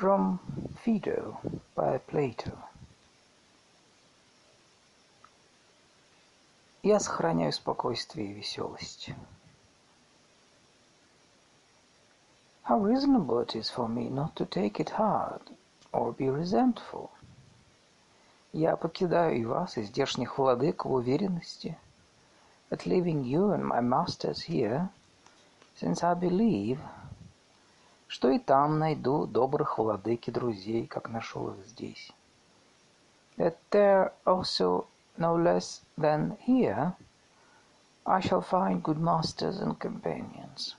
From Phaedo by Plato. Я сохраняю спокойствие и веселость. How reasonable it is for me not to take it hard or be resentful. Я покидаю и вас, и здешних владык, в уверенности, that leaving you and my masters here, since I believe, что и там найду добрых владык и друзей, как нашел их здесь. That there also, no less than here, I shall find good masters and companions.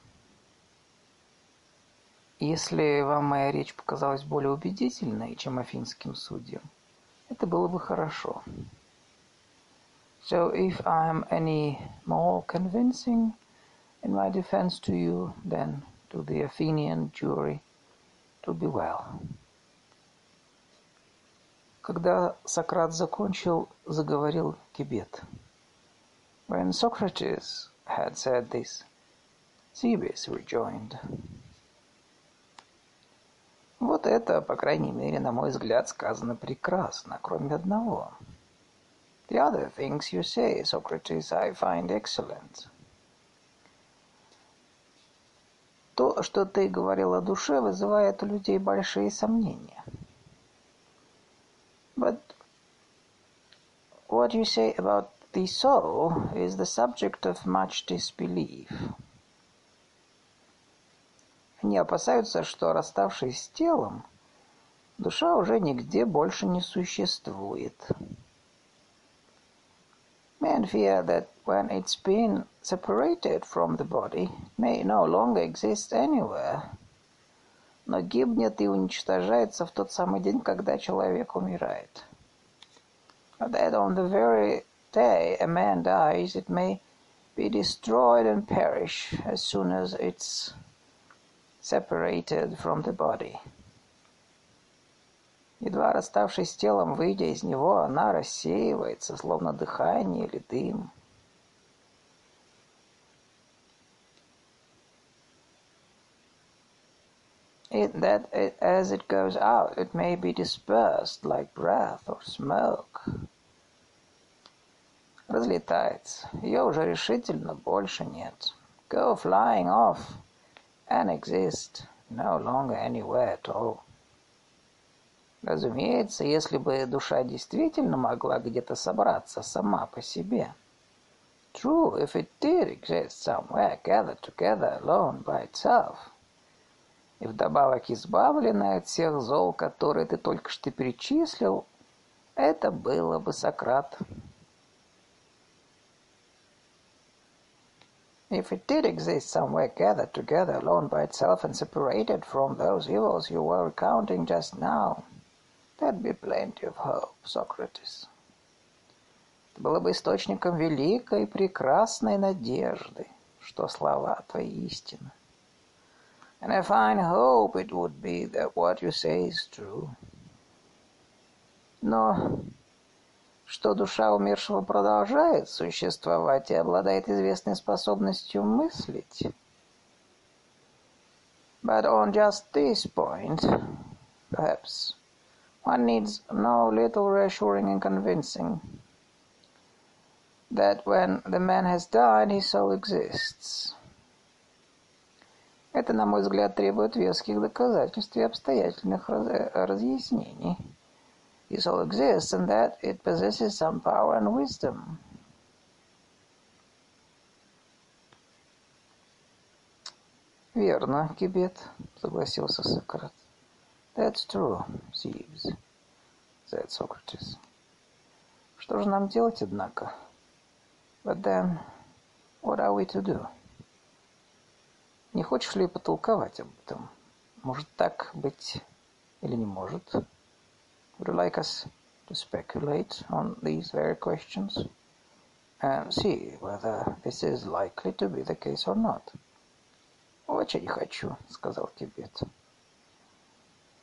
Если вам моя речь показалась более убедительной, чем афинским судьям, это было бы хорошо. So if I am any more convincing in my defense to you, then to the Athenian jury to be well. Когда Сократ закончил, заговорил Кибет. When Socrates had said this, Cebes rejoined. Вот это, по крайней мере, на мой взгляд, сказано прекрасно, кроме одного. The other things you say, Socrates, I find excellent. То, что ты говорил о душе, вызывает у людей большие сомнения. But what you say about the soul is the subject of much disbelief. Они опасаются, что, расставшись с телом, душа уже нигде больше не существует. Men fear that when it's been separated from the body, may no longer exist anywhere, но гибнет и уничтожается в тот самый день, когда человек умирает. That on the very day a man dies, it may be destroyed and perish as soon as it's separated from the body. Едва расставшись с телом, выйдя из него, она рассеивается, словно дыхание или дым. It, that it, as it goes out, it may be dispersed like breath or smoke. Разлетается. Ее уже решительно больше нет. Go flying off and exist no longer anywhere at all. Разумеется, если бы душа действительно могла где-то собраться сама по себе. True, if it did exist somewhere, gathered together alone by itself. И вдобавок избавленная от всех зол, которые ты только что перечислил, это было бы Сократ. If it did exist somewhere gathered together alone by itself and separated from those evils you were recounting just now, That'd be plenty of hope, Socrates. Это было бы источником великой и прекрасной надежды, что слова твои истины. And a fine hope it would be that what you say is true. Но что душа умершего продолжает существовать и обладает известной способностью мыслить. But on just this point, perhaps One needs no little reassuring and convincing that when the man has died, his soul exists. Это, на мой взгляд, требует веских доказательств и обстоятельных разъяснений. His soul exists and that it possesses some power and wisdom. Верно, Кибет, согласился Сократ. That's true, Сиевс, said Socrates. Что же нам делать, однако? But then, what are we to do? Не хочешь ли потолковать об этом? Может так быть или не может? Would you like us to speculate on these very questions and see whether this is likely to be the case or not? Очень хочу, сказал Кибет.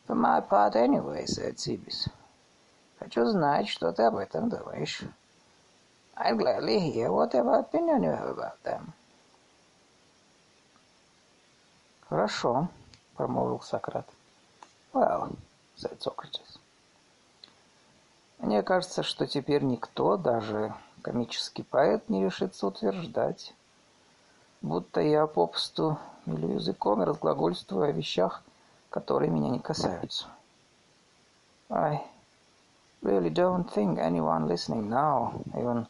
For my part anyway, said Cebes. Хочу знать, что ты об этом думаешь. I'd gladly hear whatever opinion you have about them. Хорошо, промолвил Сократ. Well, said Socrates. Мне кажется, что теперь никто, даже комический поэт, не решится утверждать, будто я попусту или языком разглагольствую о вещах, которые меня не касаются. I really don't think anyone listening now, even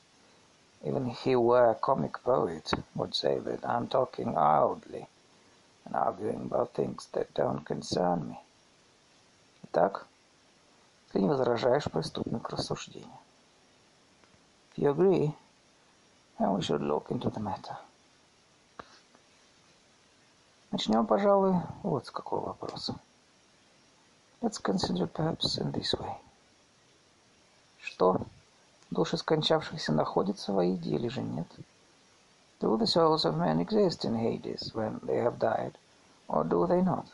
even if he were a comic poet, would say that I'm talking idly and arguing about things that don't concern me. Итак, ты не возражаешь, приступим к рассуждению. If you agree, then we should look into the matter. Начнем, пожалуй, вот с какого вопроса. Let's consider perhaps in this way. Что души скончавшихся находятся в Аиде или же нет? Do the souls of men exist in Hades when they have died, or do they not?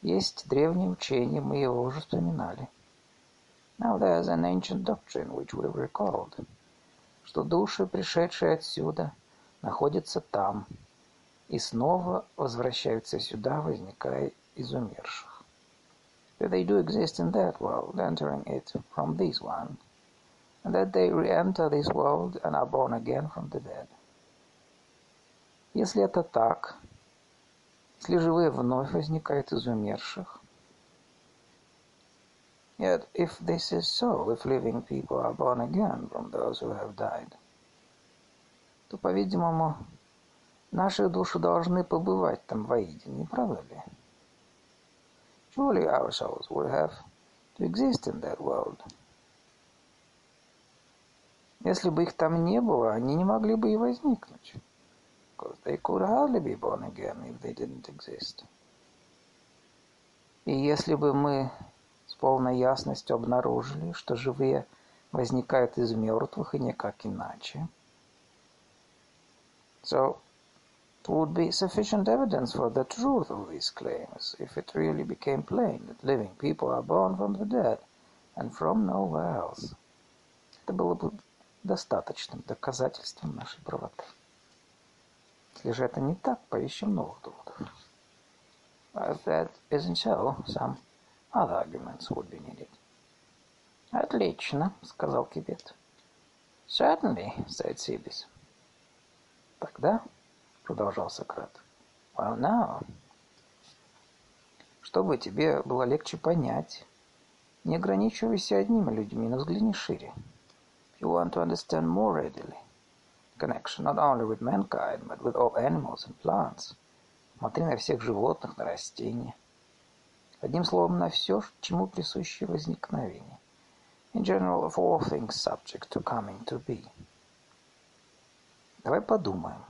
Есть древнее учение, мы его уже вспоминали. Now there's an ancient doctrine which we've recalled, что души, пришедшие отсюда, находятся там и снова возвращаются сюда, возникая из умерших. That they do exist in that world, entering it from this one, and that they re-enter this world and are born again from the dead. Если это так, если живые вновь возникают из умерших, Yet if this is so, if living people are born again from those who have died, то, по-видимому, наши души должны побывать там воедино, не правда ли? Surely our souls would have to exist in that world. Если бы их там не было, они не могли бы и возникнуть. Because they could hardly be born again if they didn't exist. И если бы мы с полной ясностью обнаружили, что живые возникают из мертвых и никак иначе. So, it would be sufficient evidence for the truth of these claims if it really became plain that living people are born from the dead and from nowhere else. Это было бы достаточным доказательством нашей правоты. Если же это не так, поищем новых доводов. If that isn't so, some other arguments would be needed. Отлично, сказал Кибет. Certainly, said Сибис. Тогда, продолжал Сократ, well now, чтобы тебе было легче понять, не ограничивайся одними людьми, но взгляни шире. If you want to understand more readily, connection not only with mankind, but with all animals and plants. Смотри на всех животных, на растения. Одним словом, на все, чему присуще возникновение. In general, of all things subject to coming to be. Давай подумаем,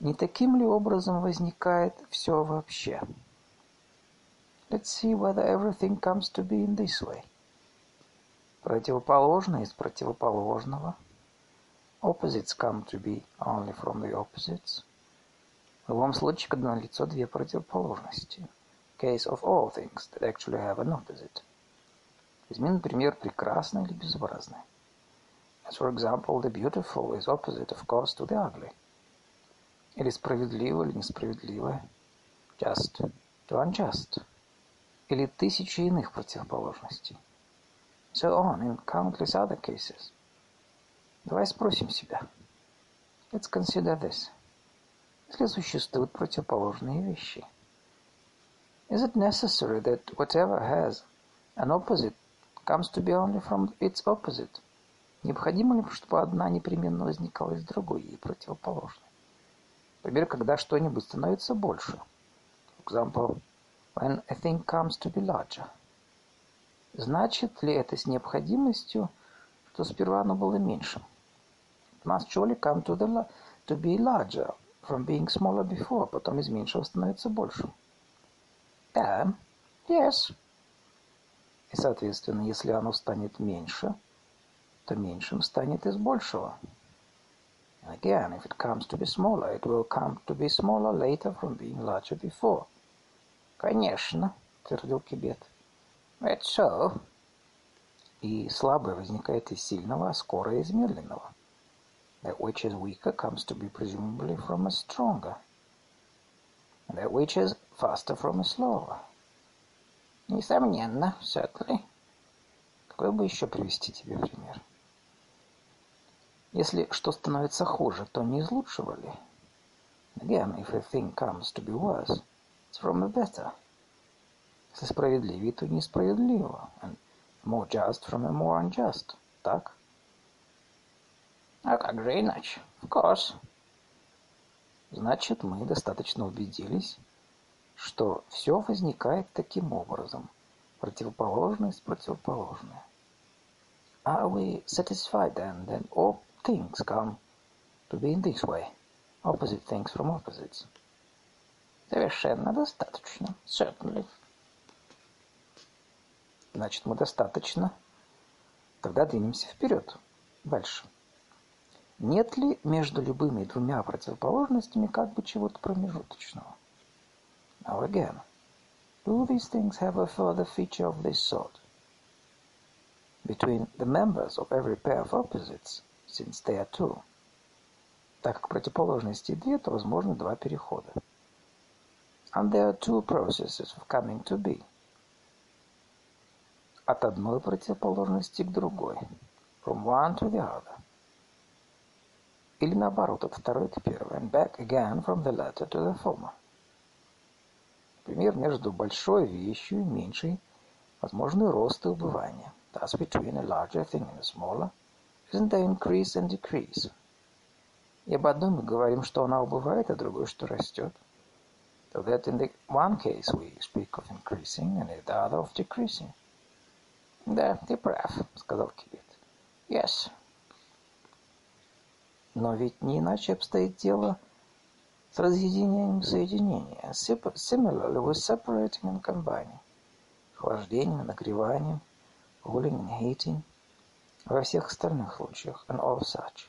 не таким ли образом возникает все вообще? Let's see whether everything comes to be in this way. Противоположное из противоположного. Opposites come to be only from the opposites. В любом случае, когда налицо две противоположности – case of all things that actually have an opposite. Возьми, например, прекрасное или безобразное. As for example, the beautiful is opposite, of course, to the ugly. Или справедливо, или несправедливое. Just to unjust. Или тысячи иных противоположностей. So on in countless other cases. Давай спросим себя. Let's consider this. Если существуют противоположные вещи – Is it necessary that whatever has an opposite comes to be only from its opposite? Необходимо ли, чтобы одна непременно возникала из другой, ей противоположной? Например, когда что-нибудь становится больше. For example, when a thing comes to be larger. Значит ли это с необходимостью, что сперва оно было меньшим? It must surely come to, the, to be larger from being smaller before, потом из меньшего становится большим. Да. Yes. И, соответственно, если оно станет меньше, то меньшим станет из большего. Again, if it comes to be smaller, it will come to be smaller later from being larger before. Конечно, твердил Кибет. That's so. И слабое возникает из сильного, а скорое из медленного. That which is weaker comes to be presumably from a stronger. That which is faster from a slower. Несомненно, certainly. Какой бы еще привести тебе пример? Если что становится хуже, то не из лучшего ли? Again, if a thing comes to be worse, it's from a better. Если справедливее, то несправедливо. And more just from a more unjust. Так? А как же иначе? Of course. Значит, мы достаточно убедились, что все возникает таким образом. Противоположное с противоположное. Are we satisfied then that all things come to be in this way? Opposite things from opposites. Совершенно достаточно. Certainly. Значит, мы достаточно. Тогда двинемся вперед. Дальше. Нет ли между любыми двумя противоположностями как бы чего-то промежуточного? Now again, do these things have a further feature of this sort? Between the members of every pair of opposites, since they are two. Так как противоположности две, то возможно два перехода. And there are two processes of coming to be. От одной противоположности к другой. From one to the other. Или наоборот, от второй к первой. And back again from the latter to the former. Например, между большой вещью и меньшей возможны рост и убывание. Thus, between a larger thing and a smaller, isn't there increase and decrease? И об одной мы говорим, что она убывает, а другой, что растет. So that in the one case we speak of increasing, and in the other of decreasing. Да, ты прав, сказал Кибет. Yes. Но ведь не иначе обстоит дело с разъединением соединения. Similarly with separating and combining. Охлаждением, нагреванием, cooling and heating. Во всех остальных случаях. And all such.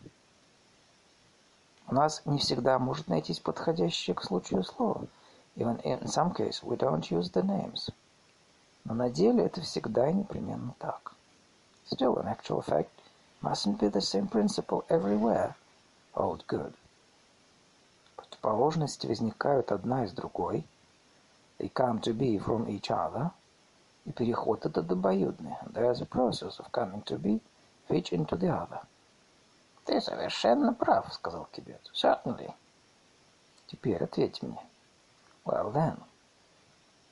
У нас не всегда может найтись подходящее к случаю слово. Even in some cases we don't use the names. Но на деле это всегда и непременно так. Still, in actual fact, mustn't be the same principle everywhere. Hold good. Противоположности возникают одна из другой. They come to be from each other. И переход этот. There is a process of coming to be, each into the other. Ты совершенно прав, сказал Кибет. Certainly. Теперь ответь мне. Well then.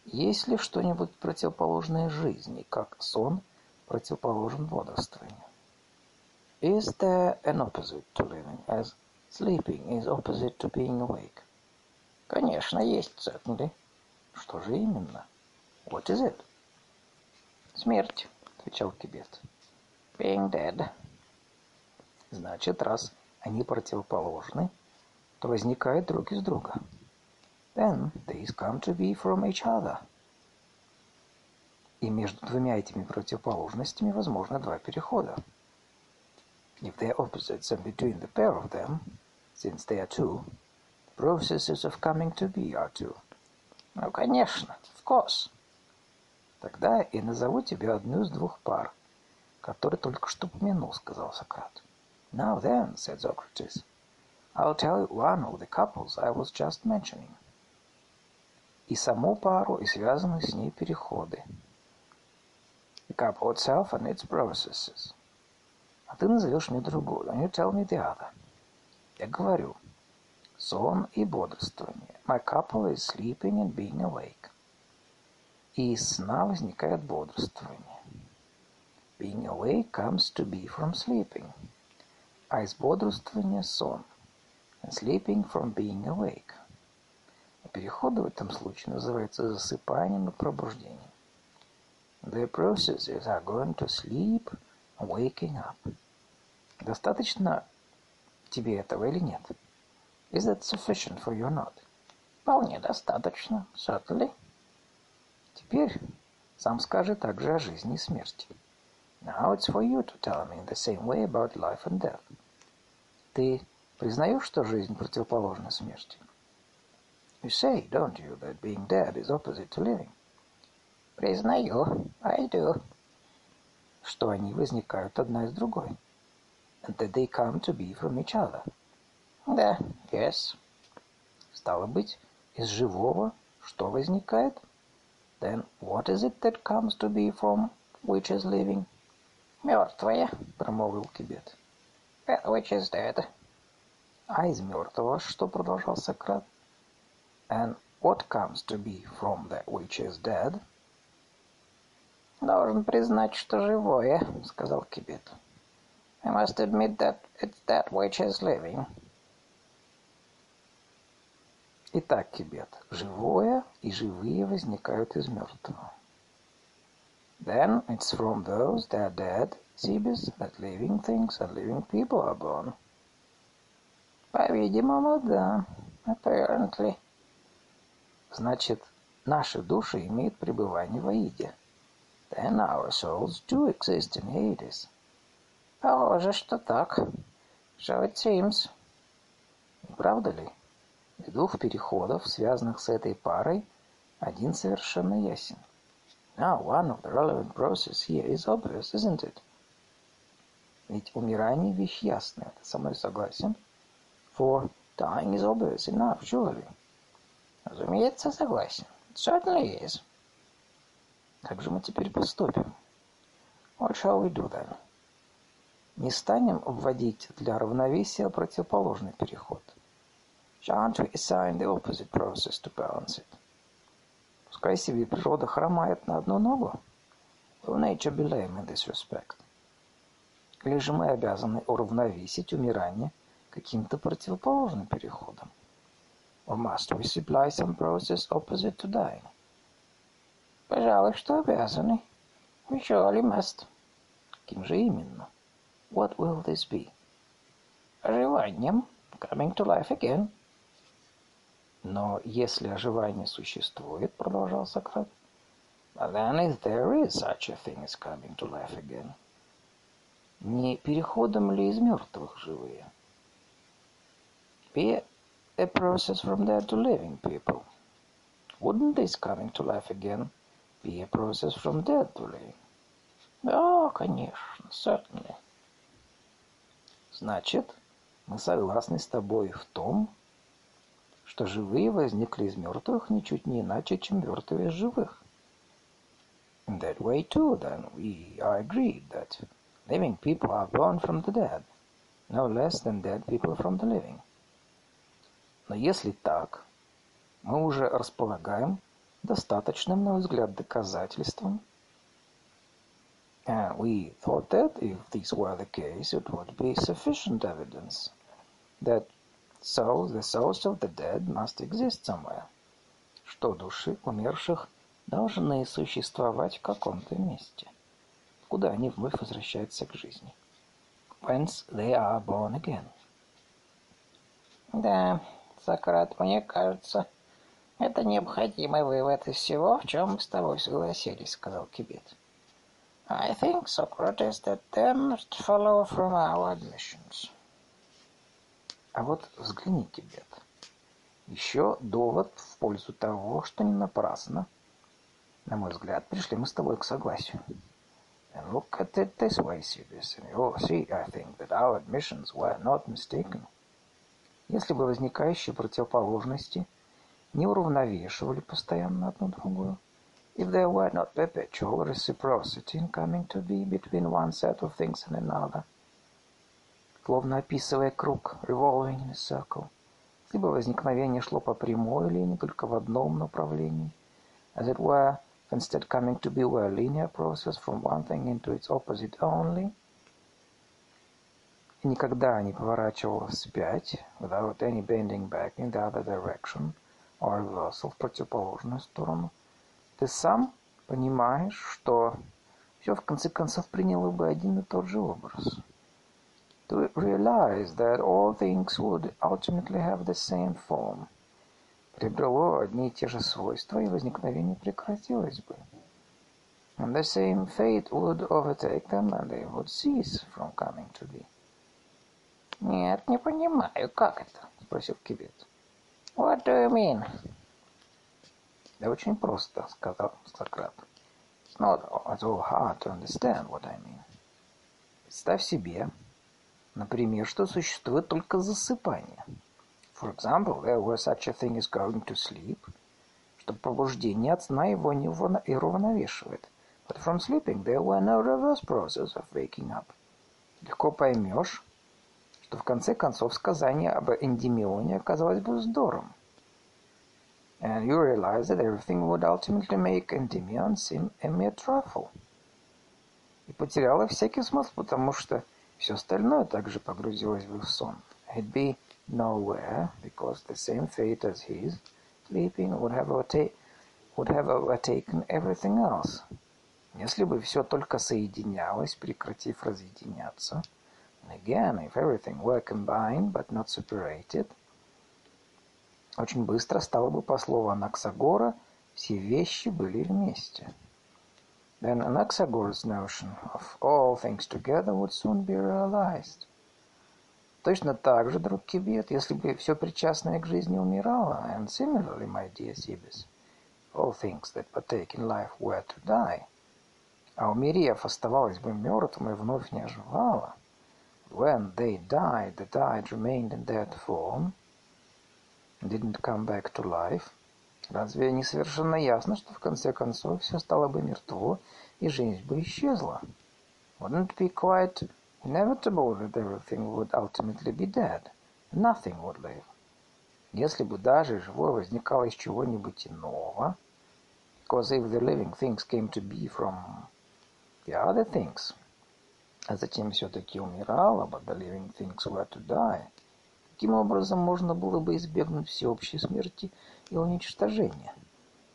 Есть ли что-нибудь противоположное жизни, как сон противоположен бодрствованию? Is there an opposite to living, as sleeping is opposite to being awake? Конечно, есть, certainly. Что же именно? What is it? Смерть, отвечал Кибет. Being dead. Значит, раз они противоположны, то возникают друг из друга. Then these come to be from each other. И между двумя этими противоположностями возможно два перехода. If they are opposites and between the pair of them, since they are two, processes of coming to be are two. Ну, конечно, of course. Тогда я назову тебе одну из двух пар, которые только что упомянул, сказал Сократ. Now then, said Socrates, I'll tell you one of the couples I was just mentioning. И саму пару, и связанные с ней переходы. The couple itself and its processes. А ты назовешь мне другую. And you tell me the other. Я говорю. Сон и бодрствование. My couple is sleeping and being awake. И из сна возникает бодрствование. Being awake comes to be from sleeping. а из бодрствования сон. And sleeping from being awake. Переходы в этом случае называются засыпанием и пробуждением. The processes are going to sleep waking up. Достаточно тебе этого или нет? Is that sufficient for you or not? Вполне достаточно, certainly. Теперь сам скажи также о жизни и смерти. Now it's for you to tell me in the same way about life and death. Ты признаешь, что жизнь противоположна смерти? You say, don't you, that being dead is opposite to living? Признаю, I do. Что они возникают одна из другой. And that they come to be from each other. Да, yes. Стало быть, из живого что возникает? Then what is it that comes to be from which is living? Мертвое, промолвил which is dead. А из мертвого что продолжал Сократ? And what comes to be from that which is dead? Должен признать, что живое, сказал Кибет. I must admit that it's that which is living. Итак, Кибет, живое и живые возникают из мертвого. Then it's from those that are dead, Cebes, that living things and living people are born. По-видимому, да. Apparently. Значит, наши души имеют пребывание в Аиде. Then our souls do exist in Hades. Похоже, что так. So it seems. Не правда ли? Из двух переходов, связанных с этой парой, один совершенно ясен. Now one of the relevant processes here is obvious, isn't it? Ведь умирание — вещь ясная. Ты со мной согласен? For dying is obvious enough, surely. Разумеется, согласен. It certainly is. Как же мы теперь поступим? What shall we do then? Не станем вводить для равновесия противоположный переход. Shan't we assign the opposite process to balance it? Пускай себе природа хромает на одну ногу. Will nature be lame in this respect? Или же мы обязаны уравновесить умирание каким-то противоположным переходом? Or must we supply some process opposite to dying? Пожалуй, что обязаны. We surely must. Каким же именно? What will this be? Оживанием, coming to life again. Но если оживание существует, продолжал Сократ, then if there is such a thing as coming to life again, не переходом ли из мертвых живые? Be a process from dead to living people. Wouldn't this coming to life again be a process from dead to living? Да, конечно, certainly. Значит, мы согласны с тобой в том, что живые возникли из мертвых ничуть не иначе, чем мертвые из живых. In that way too, then, we are agreed that living people are born from the dead, no less than dead people from the living. Но если так, мы уже располагаем достаточным, на взгляд, доказательством, And we thought that if this were the case, it would be sufficient evidence that souls, the souls of the dead must exist somewhere. Что души умерших должны существовать в каком-то месте, куда они вновь возвращаются к жизни. Whence they are born again. Да, Сократ, мне кажется, это необходимый вывод из всего, в чем мы с тобой согласились, сказал Кибет. I think, Socrates, that there must follow from our admissions. А вот взгляни, Кибет. Еще довод в пользу того, что не напрасно, на мой взгляд, пришли мы с тобой к согласию. And look at it this way, Cebes, and you'll see, I think, that our admissions were not mistaken. Если бы возникающие противоположности не уравновешивали постоянно одну другую, if there were not perpetual reciprocity in coming to be between one set of things and another, словно описывая круг, revolving circle, если бы возникновение шло по прямой линии только в одном направлении, as it were, instead coming to be a linear process from one thing into its opposite only, и никогда не поворачивало вспять, without any bending back in the other direction, or reversal в противоположную сторону, ты сам понимаешь, что все в конце концов приняло бы один и тот же образ. To realize that all things would ultimately have the same form. Приобрело одни и те же свойства, и возникновение прекратилось бы. And the same fate would overtake them, and they would cease from coming to be. Нет, не понимаю, как это? Спросил Кибет. What do you mean? Да очень просто, сказал Сократ. It's not at all hard to understand what I mean. Представь себе, например, что существует только засыпание. For example, there were such a thing as going to sleep. что пробуждение от сна его не уравновешивает. But from sleeping there were no reverse process of waking up. Легко поймешь, что в конце концов сказание об Эндимионе оказалось бы вздором. And you realize that everything would ultimately make Endymion seem a mere trifle. И потеряла всякий смысл, потому что все остальное также погрузилось бы в сон. It'd be nowhere, because the same fate as his, sleeping, would have, would have overtaken everything else. Если бы все только соединялось, прекратив разъединяться, and again, if everything were combined but not separated, очень быстро стало бы по слову Анаксагора, все вещи были вместе. Then Anaxagoras' notion of all things together would soon be realized. Точно так же, друг Кибет, если бы все причастное к жизни умирало, and similarly, my dear Sibis, all things that partake in life were to die, а умерев, оставалось бы мертвым и вновь не оживало, when they died, the died remained in that form, didn't come back to life, разве не совершенно ясно, что в конце концов все стало бы мертво и жизнь бы исчезла? Wouldn't it be quite inevitable that everything would ultimately be dead, nothing would live? Если бы даже живое возникало из чего-нибудь иного, because if the living things came to be from the other things, а затем все-таки умирало, but the living things were to die. Таким образом, можно было бы избегнуть всеобщей смерти и уничтожения.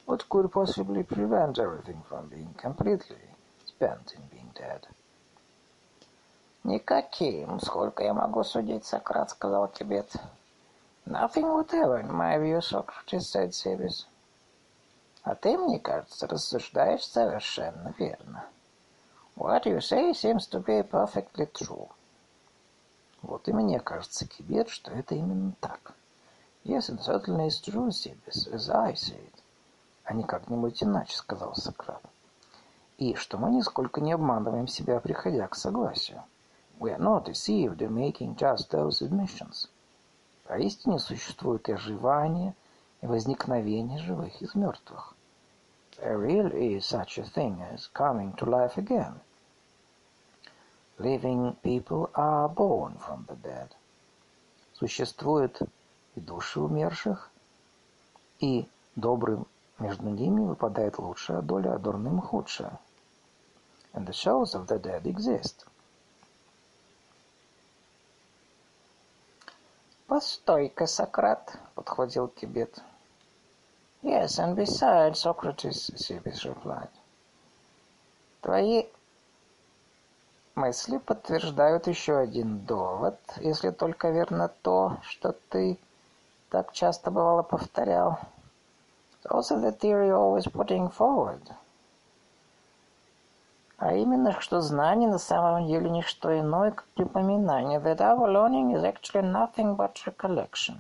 What could possibly prevent everything from being completely spent in being dead? Никаким, сколько я могу судить, Сократ, сказал Кибет. Nothing whatever, in my view, Socrates said Sibis. А ты, мне кажется, рассуждаешь совершенно верно. What you say seems to be perfectly true. Вот и мне кажется, Кибет, что это именно так. Yes, it certainly is true, Sibis, as I say it. А не как-нибудь иначе, сказал Сократ. И что мы нисколько не обманываем себя, приходя к согласию. We are not deceived in making just those admissions. Поистине существует и оживание, и возникновение живых из мертвых. There really is such a thing as coming to life again. Living people are born from the dead. Существуют и души умерших, и добрым между ними выпадает лучшая доля, а дурным худшая. And the souls of the dead exist. «Постой-ка, Сократ!» — подхватил Кибет. Yes, and besides, Socrates, Сибис replied. Твои мысли подтверждают еще один довод, если только верно то, что ты так часто бывало повторял. Also the theory always putting forward. А именно, что знание на самом деле не что иное, как припоминание. That our learning is actually nothing but recollection.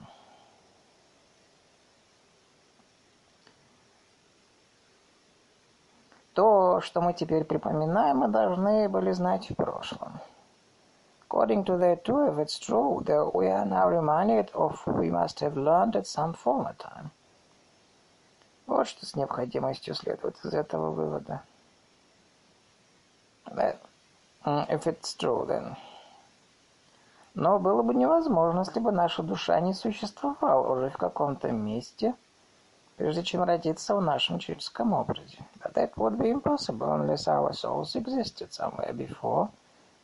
То, что мы теперь припоминаем, мы должны были знать в прошлом. According to that too, if it's true, that we are now reminded of we must have learned at some former time. Вот что с необходимостью следует из этого вывода. That, if it's true, then. Но было бы невозможно, если бы наша душа не существовала уже в каком-то месте – прежде чем родиться в нашем человеческом образе. But that would be impossible unless our souls existed somewhere before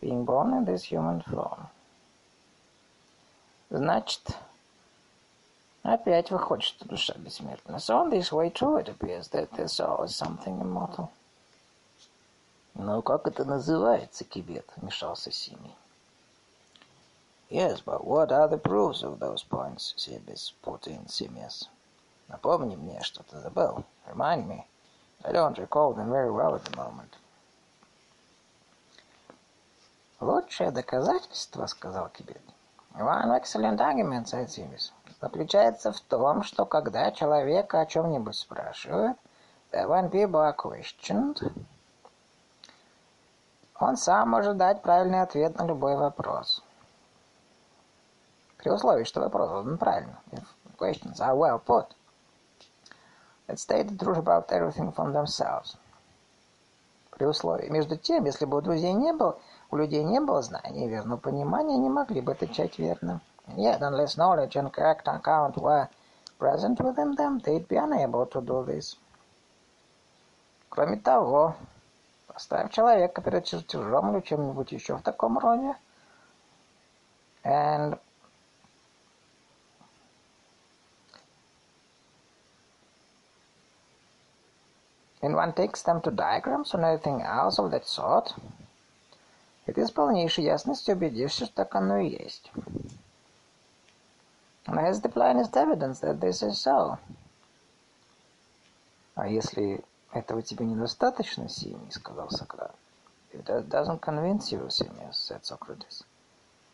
being born in this human form. Значит, опять выходит, что душа бессмертна. So on this way too it appears that the soul is something immortal. Но как это называется, Кибет? Вмешался Сими. Yes, but what are the proofs of those points? Put in Simius. Напомни мне, что ты забыл. Remind me. I don't recall them very well at the moment. Лучшее доказательство, сказал Кибет. One excellent argument, said Симис, заключается в том, что когда человека о чем-нибудь спрашивают, when people are questioned, он сам может дать правильный ответ на любой вопрос. При условии, что вопрос задан правильно. If questions are well put. that state the truth about everything from themselves. При условии, между тем, если бы у друзей не было, у людей не было знаний верного понимания, они могли бы отвечать верно. Yet, unless knowledge and correct account were present within them, they'd be unable to do this. Кроме того, поставив человека перед чертежом или чем-нибудь еще в таком роде, and and one takes them to diagrams or anything else of that sort, и ты с полнейшей ясностью убедишься, что так оно и есть. And has the plainest evidence that this is so. А если этого тебе недостаточно, Симий, сказал Сократ. If that doesn't convince you, Simius, said Socrates.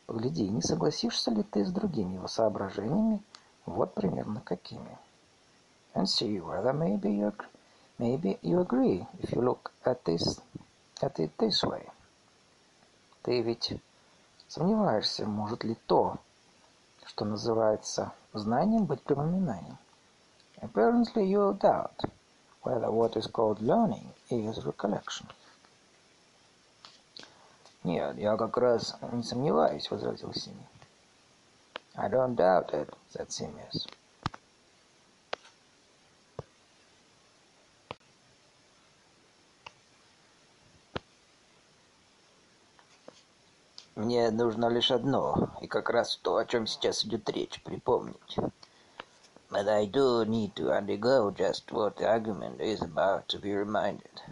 Погляди, не согласишься ли ты с другими его соображениями, вот примерно какими. And see whether maybe you, maybe you agree if you look at this at it this way. Ты ведь сомневаешься, может ли то, что называется знанием, быть припоминанием. Apparently you doubt whether what is called learning is recollection. Нет, я как раз не сомневаюсь, возразил Сими. I don't doubt it, said Simius. Мне нужно лишь одно, и как раз то, о чем сейчас идет речь, припомнить. But I do need to undergo just what the argument is about to be reminded.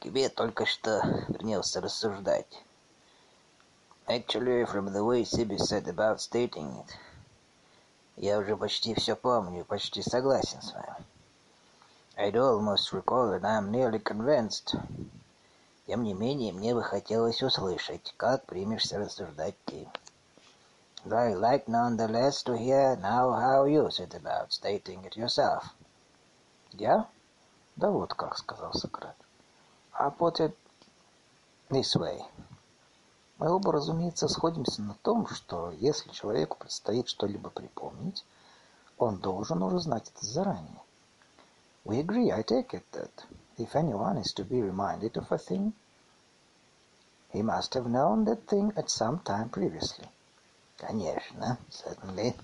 Тебе только что принялся рассуждать. Actually, from the way Sibi said about stating it, я уже почти все помню, почти согласен с вами. I'd almost recall that I'm nearly convinced Тем не менее, мне бы хотелось услышать, как примешься рассуждать ты. I like nonetheless to hear now how you set about stating it yourself. Я? Да вот как, сказал Сократ. I put it this way. Мы оба, разумеется, сходимся на том, что если человеку предстоит что-либо припомнить, он должен уже знать это заранее. We agree, I take it, that if anyone is to be reminded of a thing, he must have known that thing at some time previously. Конечно, certainly.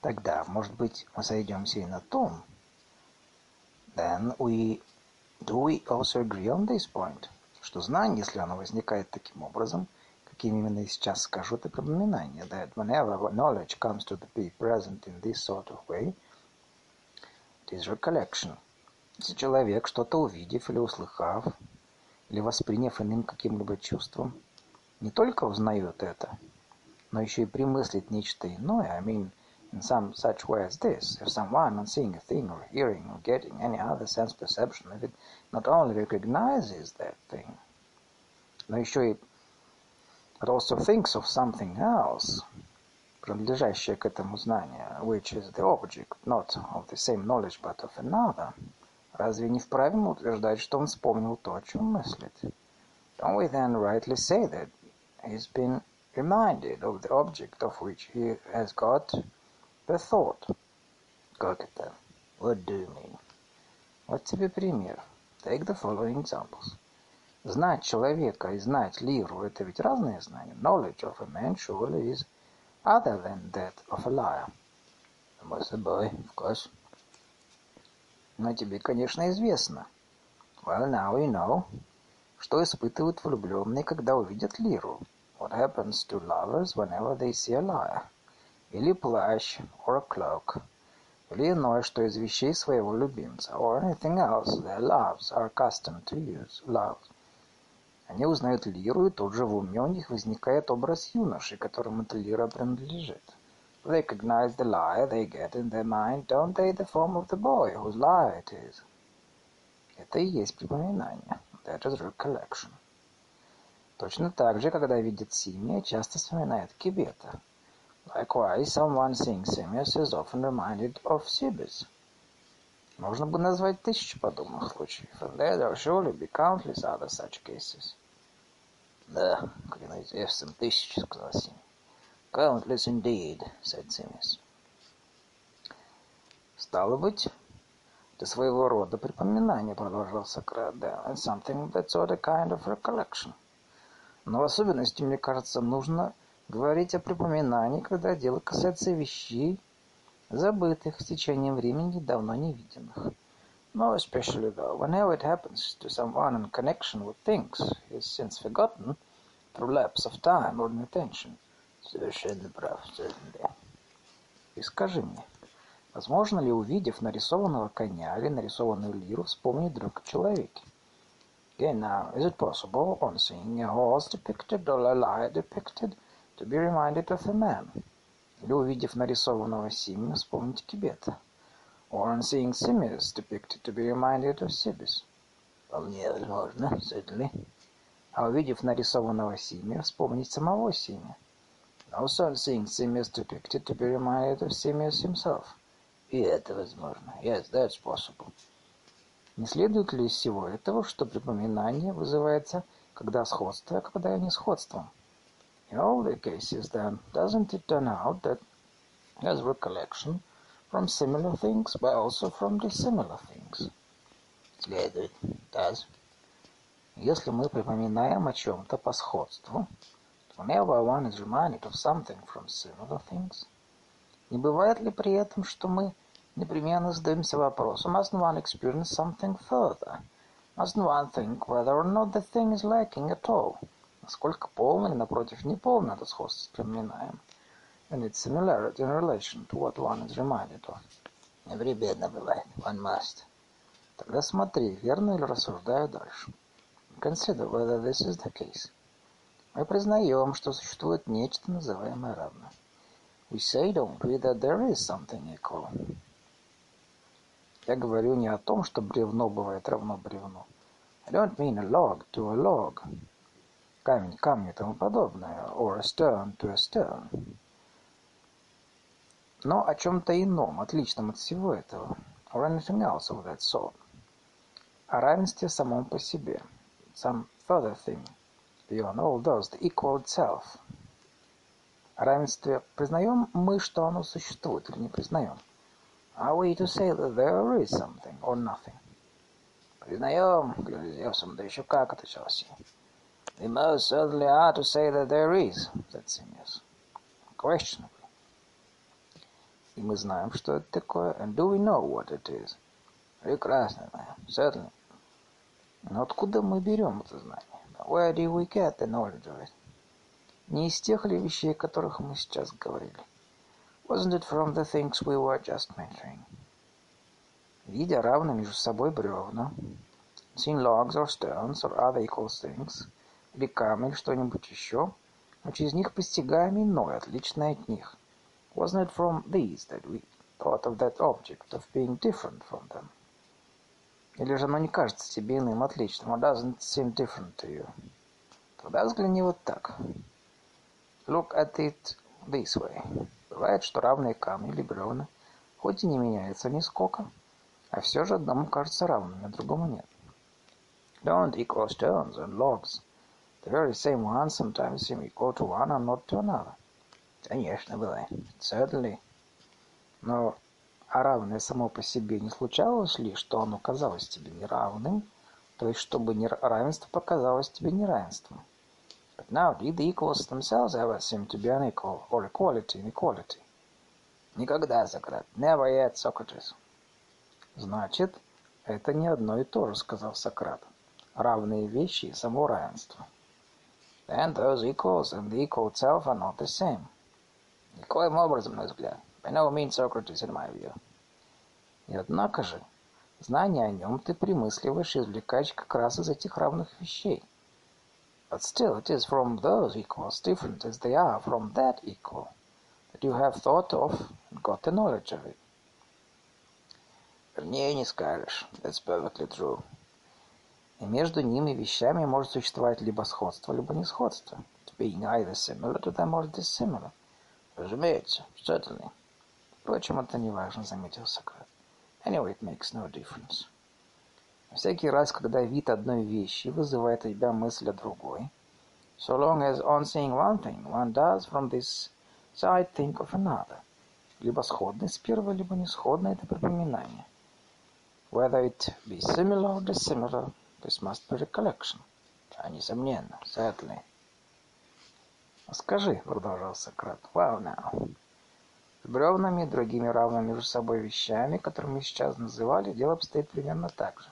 Тогда, может быть, мы сойдемся и на том. Then we... Do we also agree on this point? Что знание, если оно возникает таким образом, каким именно я сейчас скажу, это припоминание. That whenever knowledge comes to be present in this sort of way, it is recollection. Если человек, что-то увидев или услыхав, или восприняв иным каким-либо чувством, не только узнает это, но еще и примыслит нечто иное, I mean, in some such way as this, if someone, on seeing a thing or hearing or getting any other sense perception of it, not only recognizes that thing, но еще и but also thinks of something else, принадлежащее к этому знанию, which is the object not of the same knowledge but of another, разве не вправе мы утверждать, что он вспомнил то, о чем мыслит? Don't we then rightly say that he's been reminded of the object of which he has got the thought? Как это? What do you mean? Вот тебе пример. Take the following examples. Знать человека и знать лиру – это ведь разные знания. Knowledge of a man surely is other than that of a liar. Само собой, of course. Но тебе, конечно, известно. Well, now you know. Что испытывают влюбленные, когда увидят лиру? What happens to lovers whenever they see a lyre? Или плащ, or a cloak. Или иное, что из вещей своего любимца. Or anything else their loves are accustomed to use. Love. Они узнают лиру, и тут же в уме у них возникает образ юноши, которому эта лира принадлежит. Recognize the lie they get in their mind, don't they, the form of the boy whose lie it is? Это и есть припоминание. That is recollection. Точно так же, когда видит Симия, часто вспоминает Кибета. Likewise, someone seeing Simius is often reminded of Sibis. Можно бы назвать тысячи подобных случаев, and there will surely be countless other such cases. Да, клянусь Эвсом, тысячи, сказал Симия. Countless indeed, said Simmis. С Стало быть, это своего рода припоминание, продолжал Сократ. Да, and something that's sort of kind of recollection. Но в особенности, мне кажется, нужно говорить о припоминании, когда дело касается вещей, забытых с течением времени, давно не виденных. More especially though, whenever it happens to someone in connection with things he has since forgotten through lapse of time or inattention. Совершенно прав, да. И скажи мне, возможно ли, увидев нарисованного коня или нарисованную лиру, вспомнить вдруг о человеке? Again now, is it possible, on seeing a horse depicted or a lyre depicted, to be reminded of a man? Или увидев нарисованного Симия, вспомнить Кибета? or on seeing Simius depicted to be reminded of Sibis. Вполне возможно, certainly. А увидев нарисованного Симия, вспомнить самого Симия. Also on seeing Simius depicted to be reminded of Simius himself. И это возможно. Yes, that's possible. Не следует ли из всего этого, что припоминание вызывается когда сходство, а когда не сходством? In all the cases, then, doesn't it turn out that as recollection from similar things, but also from dissimilar things. Следует, does. Если мы припоминаем о чем-то по сходству, whenever one is reminded of something from similar things, не бывает ли при этом, что мы непременно задаемся вопросом, must one experience something further? Must one think whether or not the thing is lacking at all? Насколько полно или, напротив, неполно это сходство припоминаем? and its similarity in relation to what one is reminded of. Непременно бывает. One must. Тогда смотри, верно ли рассуждаю дальше. Consider whether this is the case. Мы признаем, что существует нечто, называемое равное. We say, don't we, that there is something equal. Я говорю не о том, что бревно бывает равно бревну. I don't mean a log to a log. Камень камню и тому подобное. Or a stone to a stone но о чем-то ином, отличном от всего этого. Or anything else of that sort. О равенстве самом по себе. Some further thing. Beyond all those, the equal itself. О равенстве признаем мы, что оно существует, или не признаем? Are we to say that there is something or nothing? Признаем, Глюзевсом, да еще как, отвечал Си. We most certainly are to say that there is, said Simius. Questionably. И мы знаем, что это такое. And do we know what it is? Прекрасно знаем. Certainly. Но откуда мы берем это знание? Where do we get the knowledge of it? Не из тех ли вещей, о которых мы сейчас говорили? Wasn't it from the things we were just mentioning? Видя равно между собой бревна, seeing logs or stones or other equal things, или камень, что-нибудь еще, но через них постигаем иное, отличное от них. Wasn't it from these that we thought of that object, of being different from them? Или же оно не кажется тебе иным, отличным? Or doesn't seem different to you? Тогда взгляни вот так. Look at it this way. Бывает, что равные камни или бревна, хоть и не меняются нисколько, а все же одному кажется равным, а другому нет. Don't equal stones and logs. The very same ones sometimes seem equal to one and not to another. Конечно, бывает. Certainly. Но а равное само по себе не случалось ли, что оно казалось тебе неравным, то есть чтобы равенство показалось тебе неравенством? But now did the equals themselves ever seem to be unequal, or equality in equality? Никогда, Сократ. Never yet, Socrates. Значит, это не одно и то же, сказал Сократ. Равные вещи и само равенство. Then those equals and the equal itself are not the same. Никоим образом, на взгляд. By no means Socrates, in my view. И однако же, знание о нем ты примысливаешь и извлекаешь как раз из этих равных вещей. But still it is from those equals, different as they are from that equal, that you have thought of and got the knowledge of it. Вернее, не скажешь. That's perfectly true. И между ними вещами может существовать либо сходство, либо несходство. Being either similar to them or dissimilar. Разумеется, certainly. Впрочем, это не важно, заметил Сократ. Anyway, it makes no difference. Всякий раз, когда вид одной вещи вызывает у тебя мысль о другой, so long as on seeing one thing, one does from this side think of another, либо сходны с первой, либо не сходны это припоминание. Whether it be similar or dissimilar, this must be recollection. А, несомненно, certainly. Скажи, продолжал Сократ, well now. Бревнами и другими равными между собой вещами, которые мы сейчас называли, дело обстоит примерно так же.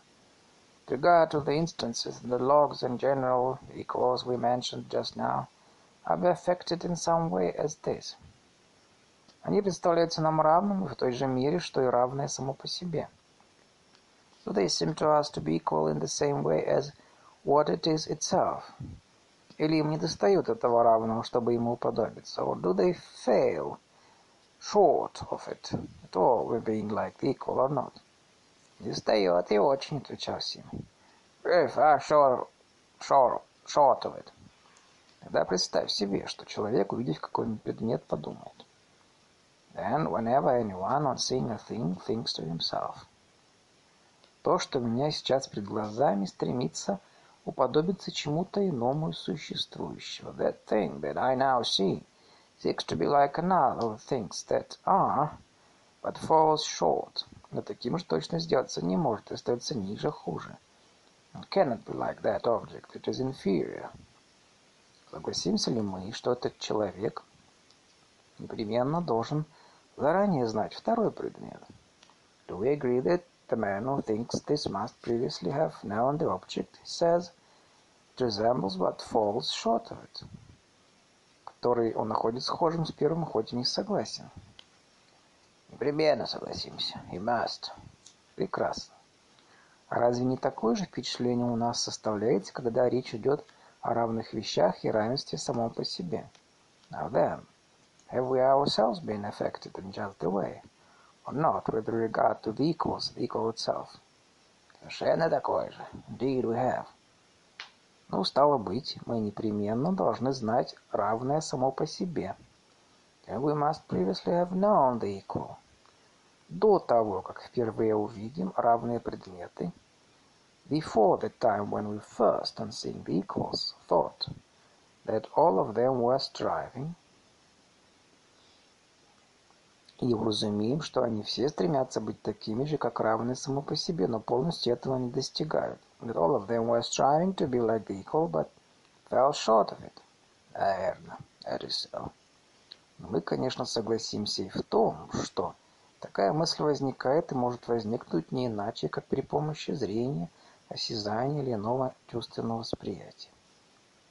With regard to the instances, the logs and general equals we mentioned just now are affected in some way as this. Они представляются нам равными в той же мере, что и равное само по себе. So they seem to us to be equal in the same way as what it is itself. Или им недостает этого равного, чтобы ему уподобиться? Or do they fail short of it at all, with being like equal or not? Недостает и очень, отвечал Сим. Very far short, short, short of it. Тогда представь себе, что человек, увидев какой-нибудь предмет, подумает. Then, whenever anyone, on seeing a thing, thinks to himself. То, что у меня сейчас перед глазами, стремится уподобиться чему-то иному из существующего. That thing that I now see seeks to be like another of things that are, but falls short. Но таким же точно сделаться не может, остается ниже, хуже. It cannot be like that object, it is inferior. Согласимся ли мы, что этот человек непременно должен заранее знать второй предмет? Do we agree that the man who thinks this must previously have known the object, he says, it resembles but falls short of it, Который он находит схожим с первым, хоть и не согласен. Непременно согласимся. He must. Прекрасно. Разве не такое же впечатление у нас составляется, когда речь идет о равных вещах и равенстве самом по себе? Now then, have we ourselves been affected in just the way? or not with regard to the equals, the equal itself. Совершенно такое же. Indeed we have. Ну, стало быть, мы непременно должны знать равное само по себе. Then we must previously have known the equal. До того, как впервые увидим равные предметы, before the time when we first, on seeing the equals, thought that all of them were striving, и уразумеем, что они все стремятся быть такими же, как равные само по себе, но полностью этого не достигают. That all of them were striving to be like the equal, but fell short of it. Наверно, that is so. Но мы, конечно, согласимся и в том, что такая мысль возникает и может возникнуть не иначе, как при помощи зрения, осязания или иного чувственного восприятия.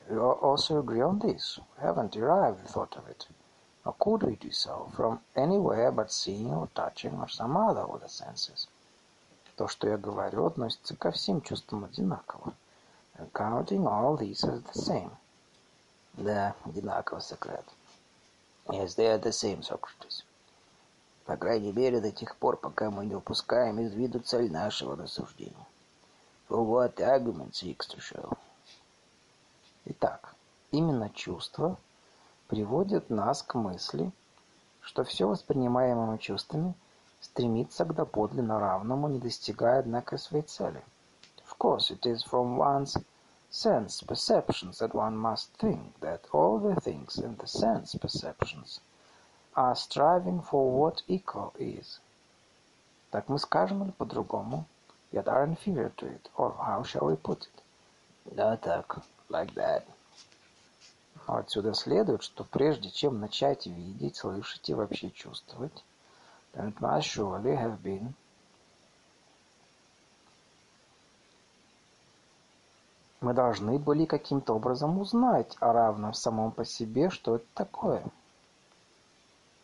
We also agree on this. Haven't derived the thought of it Nor could we do so from anywhere but seeing or touching or some other of the senses. То, что я говорю, относится ко всем чувствам одинаково. Counting all these as the same. Да, одинаково, Сократ. Yes, they are the same, Socrates. По крайней мере, до тех пор, пока мы не упускаем из виду цель нашего рассуждения. For what argument seeks to show. Итак, именно чувство приводит нас к мысли, что все воспринимаемое чувствами стремится к доподлинно равному, не достигая, однако, своей цели. Of course, it is from one's sense perceptions that one must think that all the things in the sense perceptions are striving for what equal is. Так мы скажем или по-другому? Yet are inferior to it, or how shall we put it? Да так, like that. Отсюда следует, что прежде чем начать видеть, слышать и вообще чувствовать, then it must surely have been мы должны были каким-то образом узнать о равном самом по себе, что это такое.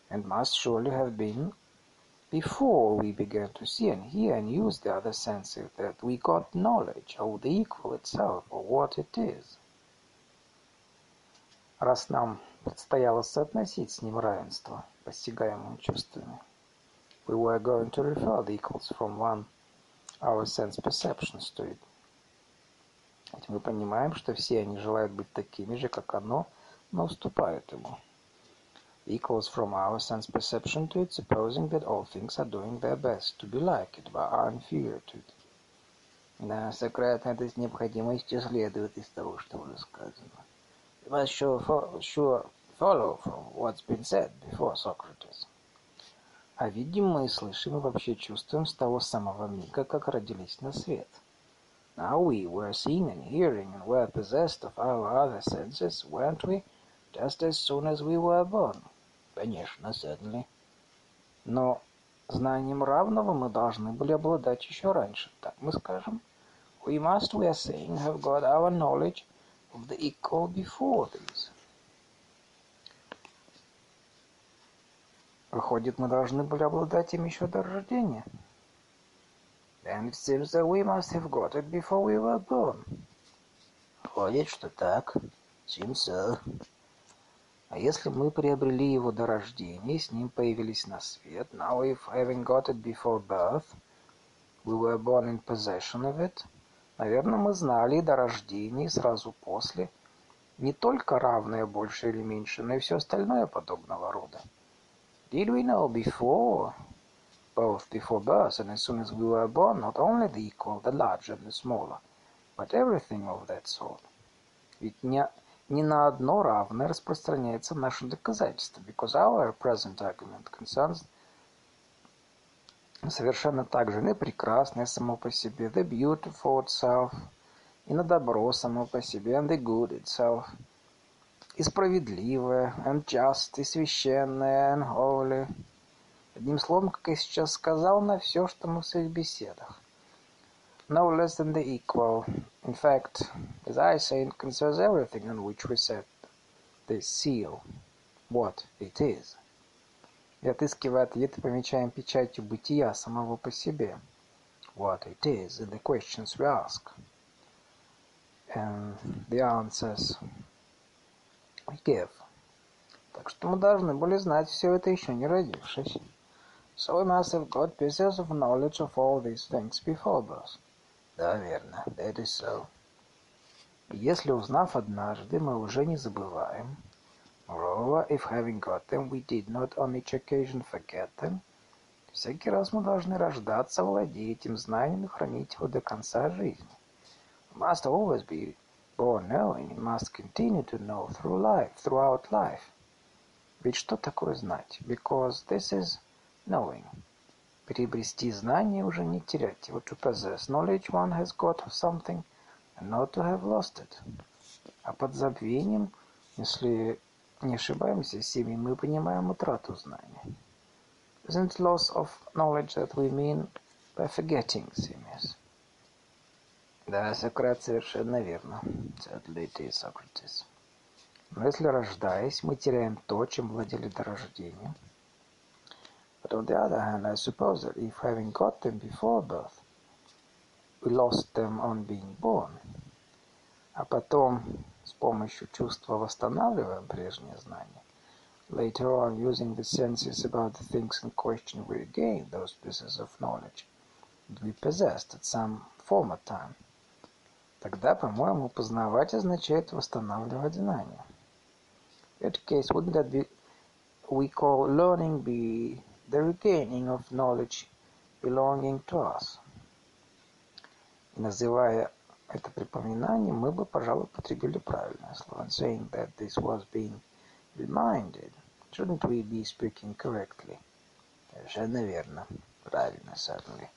And must surely have been before we began to see and hear and use the other senses that we got knowledge of the equal itself or what it is. Раз нам предстояло соотносить с ним равенство, постигаемым чувствами. We were going to refer the equals from one our sense perceptions to. Ведь мы понимаем, что все они желают быть такими же, как оно, но уступают ему. equals from our sense perception to it, supposing that all things are doing their best to be like it, but are inferior to it. Да, Сократ, это с необходимостью следует из того, что уже сказано. You must sure, fo sure follow from what's been said before Socrates. А видим мы, слышим и вообще чувствуем с того самого мига, как родились на свет. Now we were seeing and hearing and were possessed of our other senses, weren't we, just as soon as we were born? Конечно, certainly. Но знанием равного мы должны были обладать еще раньше, так мы скажем. We must, we are saying, have got our knowledge of the equal before this. Выходит, мы должны были обладать им еще до рождения. Then it seems that we must have got it before we were born. Выходит, что так. Seems so. А если мы приобрели его до рождения, с ним появились на свет, now if having got it before birth, we were born in possession of it, наверное, мы знали до рождения, сразу после, не только равное больше или меньше, но и все остальное подобного рода. Did we know before, both before birth and as soon as we were born, not only the equal, the larger and the smaller, but everything of that sort? Ведь не, не на одно равное распространяется наше доказательство, because our present argument concerns совершенно так же и прекрасное само по себе, the beautiful itself, и на добро само по себе, and the good itself – и справедливое, and just, и священное, and holy. Одним словом, как я сейчас сказал, на все, что мы в своих беседах. No less than the equal. In fact, as I say, it concerns everything on which we set the seal, what it is. И отыскивая ответы, помечаем печатью бытия самого по себе. What it is, in the questions we ask. And the answers give. Так что мы должны были знать все это еще не родившись. So we must have got pieces of knowledge of all these things before birth. Да, верно. That is so. Если узнав однажды, мы уже не забываем. Moreover, if having got them, we did not on each occasion forget them, всякий раз мы должны рождаться, владеть этим знанием и хранить его до конца жизни. We must always be born knowing must continue to know through life, throughout life. Ведь что такое знать? Because this is knowing. Приобрести знание уже не терять его. To possess knowledge one has got of something and not to have lost it. А под забвением, если не ошибаемся, всеми мы понимаем утрату знания. Isn't loss of knowledge that we mean by forgetting Simius? Да, Сократ совершенно верно. Certainly it is, Socrates. Но если рождаясь, мы теряем то, чем владели до рождения. But on the other hand, I suppose that if having got them before birth, we lost them on being born, а потом с помощью чувства восстанавливаем прежнее знание, later on, using the senses about the things in question, we regain those pieces of knowledge that we possessed at some former time. Тогда, по-моему, познавать означает восстанавливать знания. In that case, wouldn't that be we call learning be the regaining of knowledge belonging to us? И называя это припоминанием, мы бы, пожалуй, потребили правильное слово. Saying that this was being reminded, shouldn't we be speaking correctly? Совершенно верно. Правильно, certainly.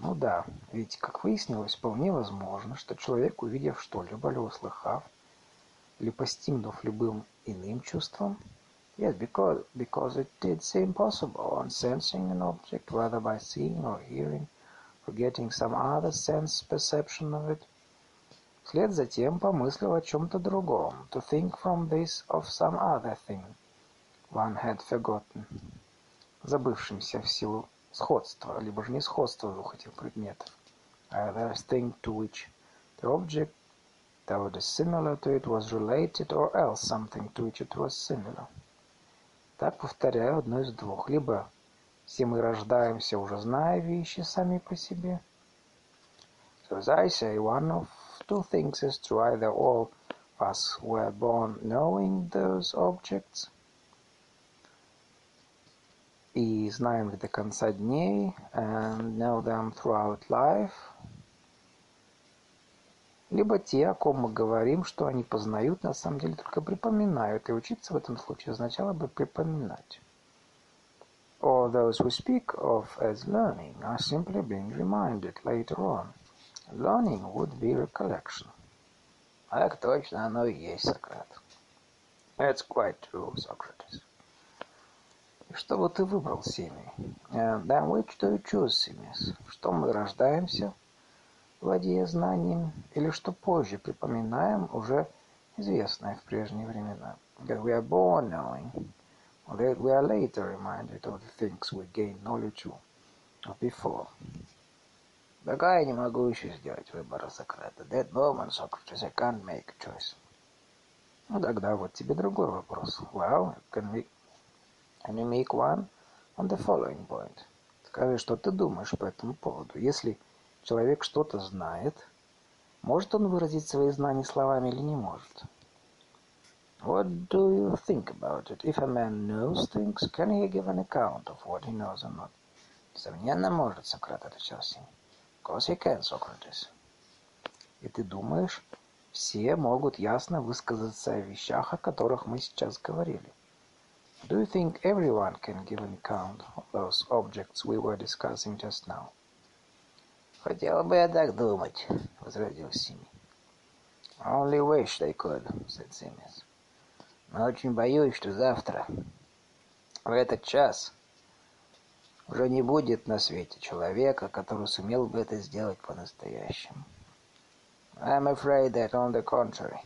Ну да, ведь, как выяснилось, вполне возможно, что человек, увидев что-либо или услыхав, или постигнув любым иным чувством, yes, because, because it did seem possible on sensing an object, whether by seeing or hearing, or getting some other sense perception of it, вслед за тем помыслил о чем-то другом, to think from this of some other thing one had forgotten, забывшимся в силу сходства, либо же несходства двух этих предметов. Either thing to which the object, though dissimilar to it, was related, or else something to which it was similar. Так, повторяю, одно из двух. Либо все мы рождаемся, уже зная вещи сами по себе. So as I say, one of two things is true. Either all of us were born knowing those objects, и знаем их до конца дней, and know them throughout life, либо те, о ком мы говорим, что они познают, на самом деле только припоминают, и учиться в этом случае означало бы припоминать. All those we speak of as learning are simply being reminded later on. Learning would be recollection. Так точно оно и есть, Сократ. That's quite true, Socrates. Что бы ты выбрал, Семи? And then which do you choose, Simis? Что мы рождаемся, владея знанием, или что позже припоминаем уже известное в прежние времена? That we are born knowing, that we are later reminded of the things we gained knowledge of before. Пока я не могу еще сделать выбора Сократа. That moment, Socrates, I can't make a choice. Ну тогда вот тебе другой вопрос. Well, can we, can you make one on the following point? Скажи, что ты думаешь по этому поводу. Если человек что-то знает, может он выразить свои знания словами или не может? What do you think about it? If a man knows things, can he give an account of what he knows or not? Несомненно, может, Сократ отвечал Сим. Of course he can, Socrates. И ты думаешь, все могут ясно высказаться о вещах, о которых мы сейчас говорили? Do you think everyone can give an account of those objects we were discussing just now? Хотел бы я так думать, возразил Сими. Only wish they could, said Simis. Но очень боюсь, что завтра, в этот час, уже не будет на свете человека, который сумел бы это сделать по-настоящему. I'm afraid that, on the contrary,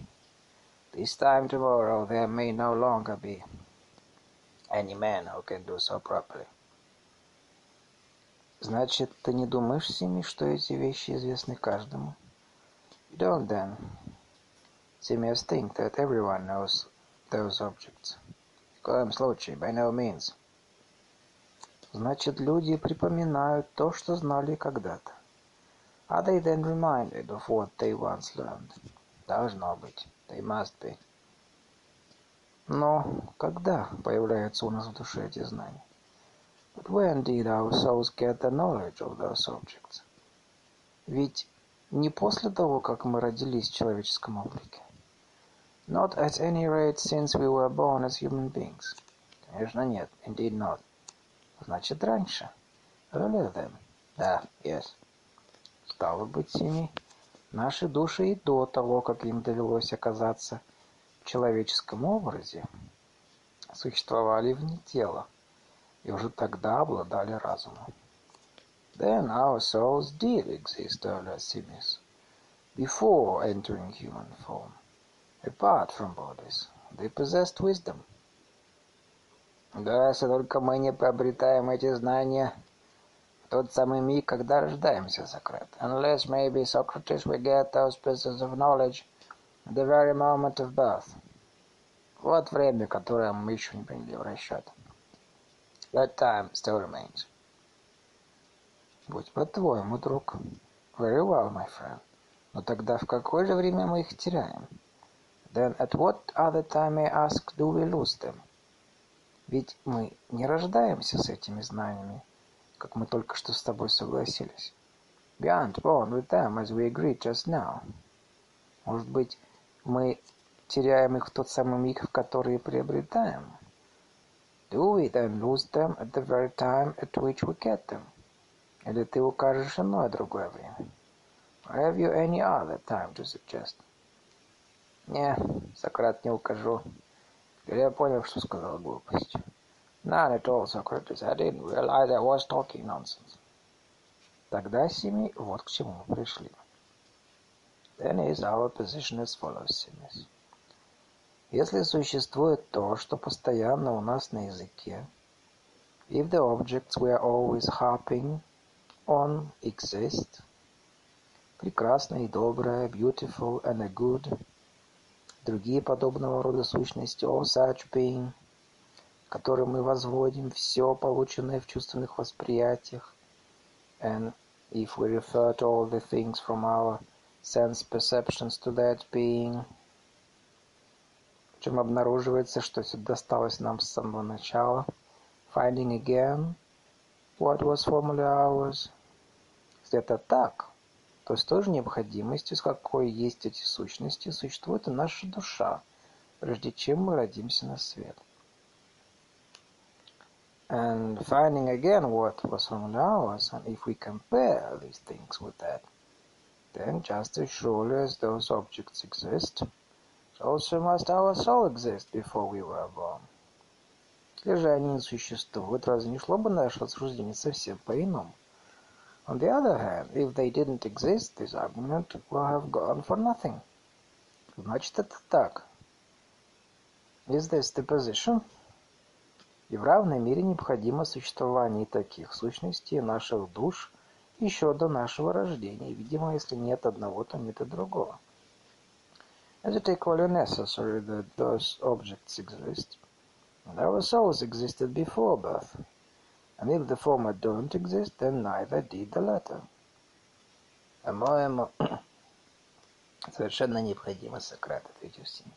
this time tomorrow there may no longer be any man who can do so properly. Значит, ты не думаешь, Сими, что эти вещи известны каждому? You don't then, Simius think that everyone knows those objects. В коем случае, by no means. Значит, люди припоминают то, что знали когда-то. Are they then reminded of what they once learned? Должно быть. They must be. Но когда появляются у нас в душе эти знания? But when did our souls get the knowledge of those objects? Ведь не после того, как мы родились в человеческом облике. Not at any rate since we were born as human beings. Конечно, нет. Indeed not. Значит, раньше. Earlier then. Да, yes. Стало быть, Сими, наши души и до того, как им довелось оказаться в человеческом образе, существовали вне тела и уже тогда обладали разумом. Then our souls did exist, earlier Simis, before entering human form. Apart from bodies, they possessed wisdom. Да, если только мы не приобретаем эти знания в тот самый миг, когда рождаемся, Сократ. Unless, maybe, Socrates, we get those pieces of knowledge at the very moment of birth. Вот время, которое мы еще не приняли в расчет. That time still remains. Будь по-твоему, друг. Very well, my friend. Но тогда в какое же время мы их теряем? Then at what other time, I ask, do we lose them? Ведь мы не рождаемся с этими знаниями, как мы только что с тобой согласились. We aren't born with them, as we agreed just now. Может быть, мы теряем их в тот самый миг, в который приобретаем? Do we then lose them at the very time at which we get them? Или ты укажешь иное другое время? Or have you any other time to suggest? Не, Сократ, не укажу. Я понял, что сказал глупость. None at all, Socrates. I didn't realize I was talking nonsense. Тогда, Сими, вот к чему мы пришли. Then is our position as follows, Simis. Если существует то, что постоянно у нас на языке, if the objects we are always harping on exist, прекрасное и доброе, beautiful and a good, другие подобного рода сущности, all such being, которым мы возводим все полученное в чувственных восприятиях, and if we refer to all the things from our sense perceptions to that being, чем обнаруживается, что все досталось нам с самого начала, finding again what was formerly ours. Это так, то с той же необходимостью, с какой есть эти сущности, существует и наша душа, прежде чем мы родимся на свет. and finding again what was from ours, and if we compare these things with that, then just as surely as those objects exist, so must our soul exist before we were born. Если же они не существуют, разве не шло бы наше рассуждение совсем по-иному? On the other hand, if they didn't exist, this argument would have gone for nothing. Значит, это так. Is this the position? И в равной мере необходимо существование таких сущностей наших душ еще до нашего рождения. Видимо, если нет одного, то нет и другого. As it equally necessary that those objects exist, our souls existed before birth, and if the former don't exist, then neither did the latter. По-моему, совершенно необходимо, Сократ, ответил Симис.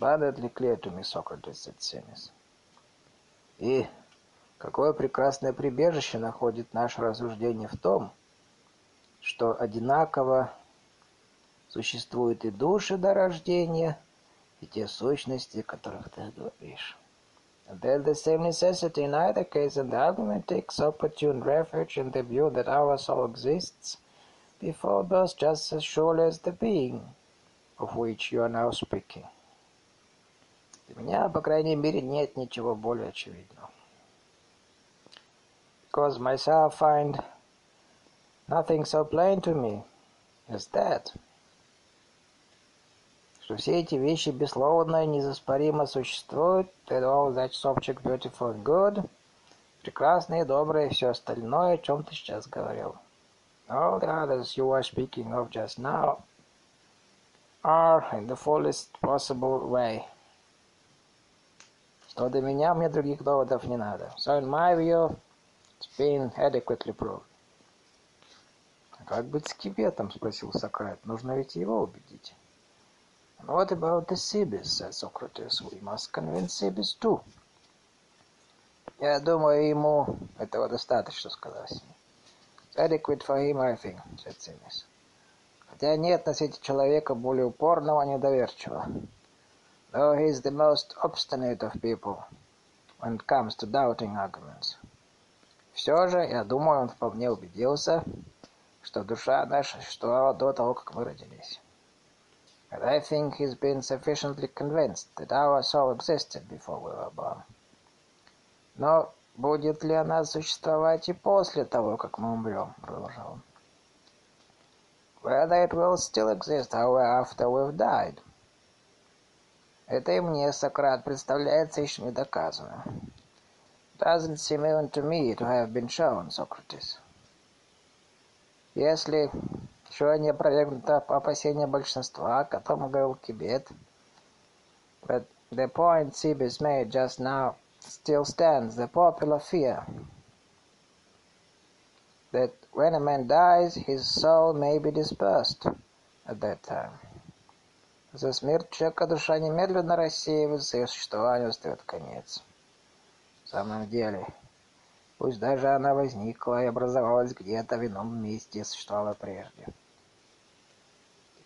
Clear to me, Socrates, said Семис. И какое прекрасное прибежище находит наше рассуждение в том, что одинаково существуют и души до рождения, и те сущности, о которых ты говоришь. And then the same necessity in either case, and the argument takes opportune refuge in the view that our soul exists before birth just as surely as the being of which you are now speaking. Для меня, по крайней мере, нет ничего более очевидного. Because myself find nothing so plain to me as that, Что все эти вещи бессловно и незаспоримо существуют, that all that subject beautiful and good, прекрасное, доброе и все остальное, о чем ты сейчас говорил. All the others you were speaking of just now are in the fullest possible way. Что до меня, мне других доводов не надо. So in my view, it's been adequately proved. «Как быть с Кибетом?» — спросил Сократ. «Нужно ведь его убедить». What about the Cebes? said Socrates. We must convince Cebes too. Я думаю, ему этого достаточно, сказал Симис. Adequate for him, I think, said Симис. Хотя нет на свете человека более упорного и недоверчивого though he is the most obstinate of people when it comes to doubting arguments. Все же, я думаю, он вполне убедился, что душа наша существовала до того, как мы родились. But I think he's been sufficiently convinced that our soul existed before we were born. Но будет ли она существовать и после того, как мы умрем, продолжал он. Whether it will still exist, however, after we've died, Это и мне, Сократ, представляется еще не доказанным. Doesn't seem even to me to have been shown, Socrates. Если еще не опровергнуто опасение большинства, о котором говорил Кибет, but the point Sibis made just now still stands, the popular fear that when a man dies, his soul may be dispersed at that time. За смерть человека душа немедленно рассеивается, и существованию остает конец. В самом деле, пусть даже она возникла и образовалась где-то в ином месте существовала прежде.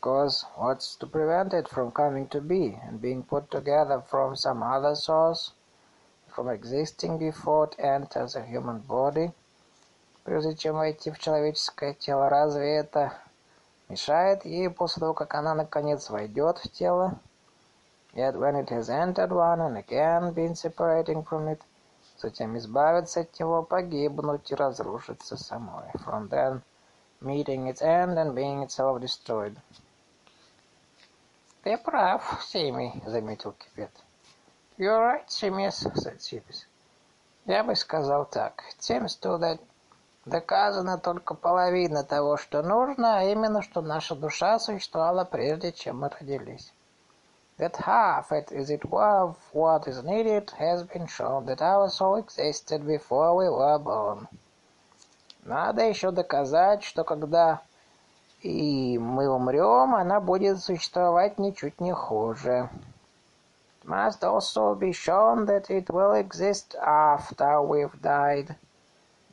Because what's to prevent it from coming to be and being put together from some other source, from existing before it enters a human body, прежде чем войти в человеческое тело, разве это мешает ей после того, как она наконец войдет в тело. Yet when it has entered one and again been separating from it, затем избавиться от него, погибнуть и разрушиться самой. From then, meeting its end and being itself destroyed. «Ты прав, Сими», — заметил Кипет. «You're right, Simis», — said Sibis. «Я бы сказал так. To that Доказана только половина того, что нужно, а именно, что наша душа существовала прежде, чем мы родились. That half, it, as it of what is needed has been shown, that our soul existed before we were born. Надо еще доказать, что когда и мы умрем, она будет существовать ничуть не хуже. It must also be shown that it will exist after we've died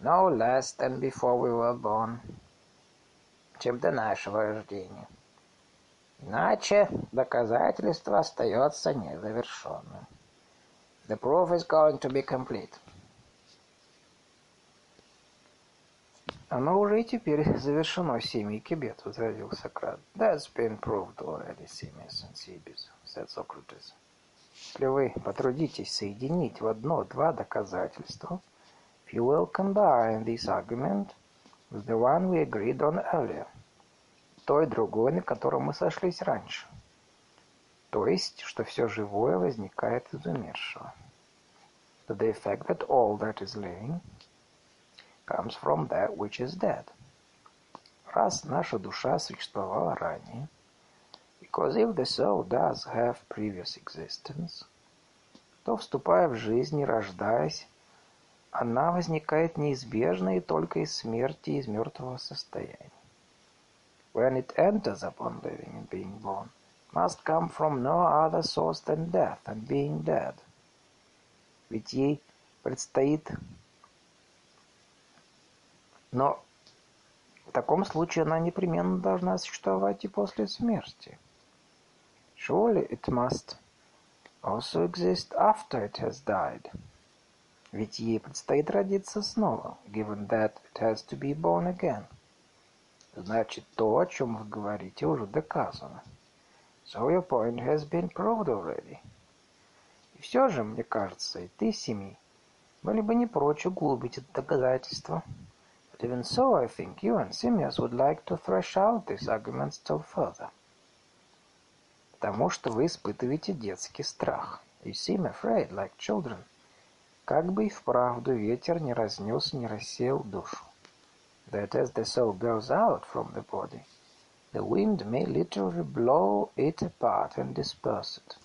no less than before we were born, чем до нашего рождения. Иначе доказательство остается незавершенным. The proof is going to be complete. Оно уже и теперь завершено семьей Кибет, возразил Сократ. That's been proved already, Simius and Cebes, said Socrates. Если вы потрудитесь соединить в одно два доказательства, if you will combine this argument with the one we agreed on earlier, то и другое, на котором мы сошлись раньше, то есть, что все живое возникает из умершего. To the effect that all that is living comes from that which is dead. Раз наша душа существовала ранее, because if the soul does have previous existence, то, вступая в жизнь и рождаясь, она возникает неизбежно и только из смерти из мертвого состояния. When it enters upon living and being born, must come from no other source than death and being dead. Ведь ей предстоит но в таком случае она непременно должна существовать и после смерти. Surely it must also exist after it has died. Ведь ей предстоит родиться снова, given that it has to be born again. Значит, то, о чем вы говорите, уже доказано. So your point has been proved already. И все же, мне кажется, и ты, Семи, были бы не прочь углубить это доказательство. But even so, I think you and Simmias would like to thresh out this argument still further. Потому что вы испытываете детский страх. You seem afraid, like children. Как бы и вправду ветер не разнес, не рассеял душу. That as the soul goes out from the body, the wind may literally blow it apart and disperse it.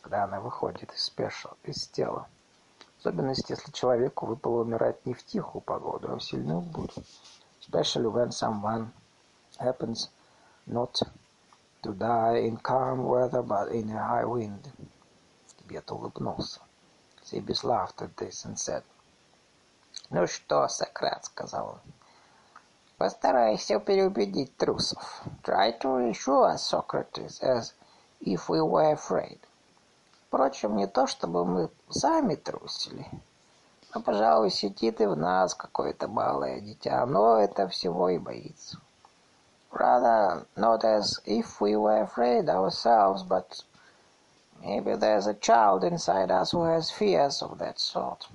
Когда она выходит из, спеша, из тела. Особенности, если человеку выпало умирать не в тихую погоду, а в сильную бурю. Especially when someone happens not to die in calm weather, but in a high wind. Тибет улыбнулся. Сибис laughed at this and said, «Ну что, Сократ, — сказал он, — постарайся переубедить трусов. Try to reassure Socrates as if we were afraid. Впрочем, не то чтобы мы сами трусили. Но, пожалуй, сидит и в нас какое-то малое дитя. Оно это всего и боится. Rather, not as if we were afraid ourselves, but maybe there's a child inside us who has fears of that sort.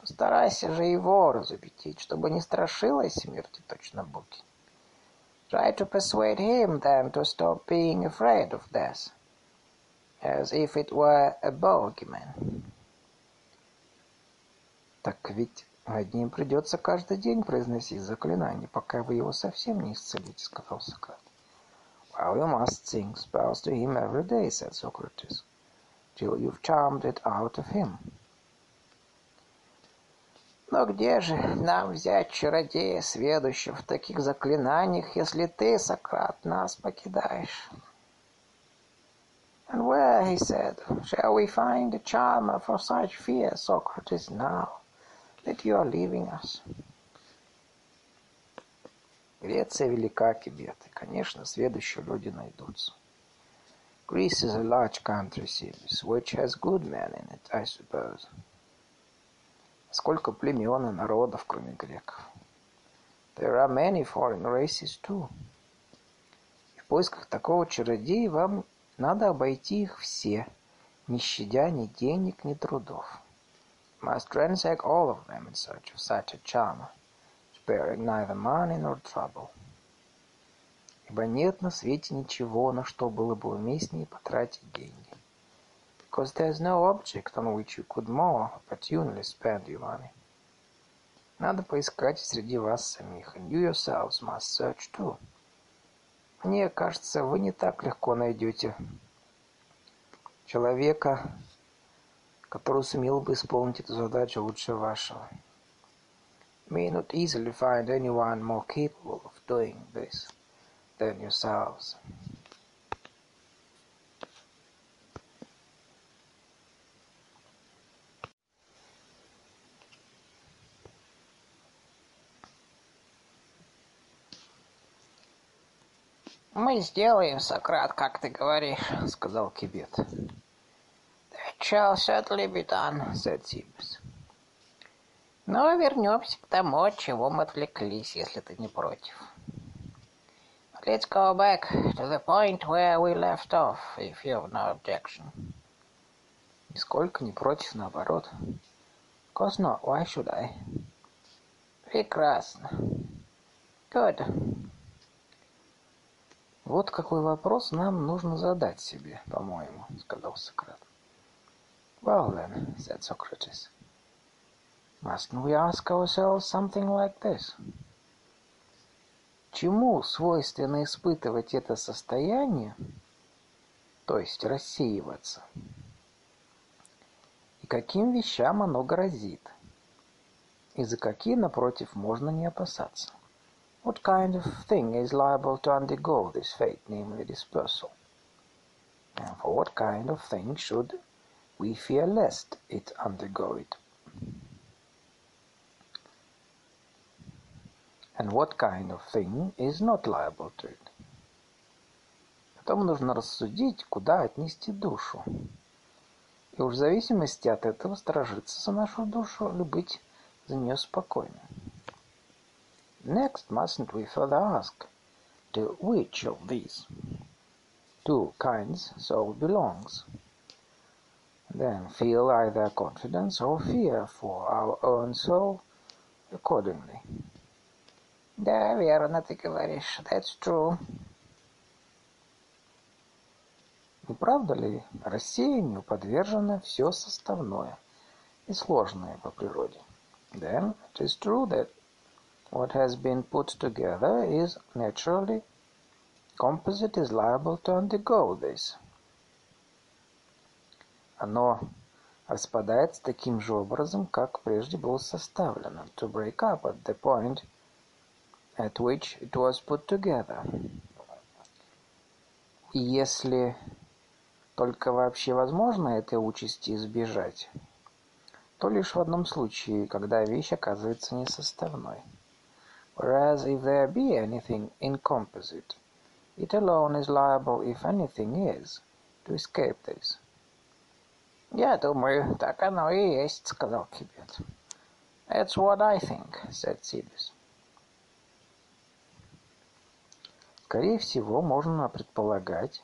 Постарайся же его разубедить, чтобы не страшилась смерти точно Буки. Try to persuade him then to stop being afraid of death as if it were a bogeyman. Так ведь над ним придется каждый день произносить заклинание, пока вы его совсем не исцелите, сказал Сократ. Well, you must sing spells to him every day, said Socrates, till you've charmed it out of him. Но где же нам взять чародея, сведущего в таких заклинаниях, если ты, Сократ, нас покидаешь? And where, he said, shall we find a charmer for such fear, Socrates, now that you are leaving us? Греция велика, Кибет, и, конечно, следующие люди найдутся. Greece is a large country, Sibis, which has good men in it, I suppose. Сколько племен и народов, кроме греков. There are many foreign races, too. И в поисках такого чародея вам Надо обойти их все, не щадя ни денег, ни трудов. Must ransack all of them in search of such a charmer, sparing neither money nor trouble. Ибо нет на свете ничего, на что было бы уместнее потратить деньги. Because there's no object on which you could more opportunely spend your money. Надо поискать среди вас самих, and you yourselves must search too. Мне кажется, вы не так легко найдете человека, который сумел бы исполнить эту задачу лучше вашего. May not easily find anyone more capable of doing this than yourselves. «Мы сделаем, Сократ, как ты говоришь», — сказал Кибет. «That shall certainly be done», — said Cebes. Но вернемся к тому, от чего мы отвлеклись, если ты не против. Let's go back to the point where we left off, if you have no objection. Нисколько не против, наоборот. Of course not. Why should I? Прекрасно. Good. Вот какой вопрос нам нужно задать себе, по-моему, сказал Сократ. Well then, said Socrates, mustn't we ask ourselves something like this? Чему свойственно испытывать это состояние, то есть рассеиваться? И каким вещам оно грозит? И за какие, напротив, можно не опасаться? What kind of thing is liable to undergo this fate, namely dispersal? And for what kind of thing should we fear lest it undergo it? And what kind of thing is not liable to it? Потом нужно рассудить, куда отнести душу. И уж в зависимости от этого сторожиться за нашу душу или быть за нее спокойным. Next, mustn't we further ask, to which of these two kinds soul belongs? Then feel either confidence or fear for our own soul accordingly. Да, верно ты говоришь. That's true. Не правда ли, рассеянию подвержено все составное и сложное по природе? Then it is true that What has been put together is naturally composite is liable to undergo this. Оно распадается таким же образом, как прежде было составлено, to break up at the point at which it was put together. И если только вообще возможно этой участи избежать, то лишь в одном случае, когда вещь оказывается несоставной. Whereas if there be anything incomposite, it alone is liable, if anything is, to escape this. Я думаю, так оно и есть, сказал Кибет. That's what I think, said Сибис. Скорее всего, можно предполагать,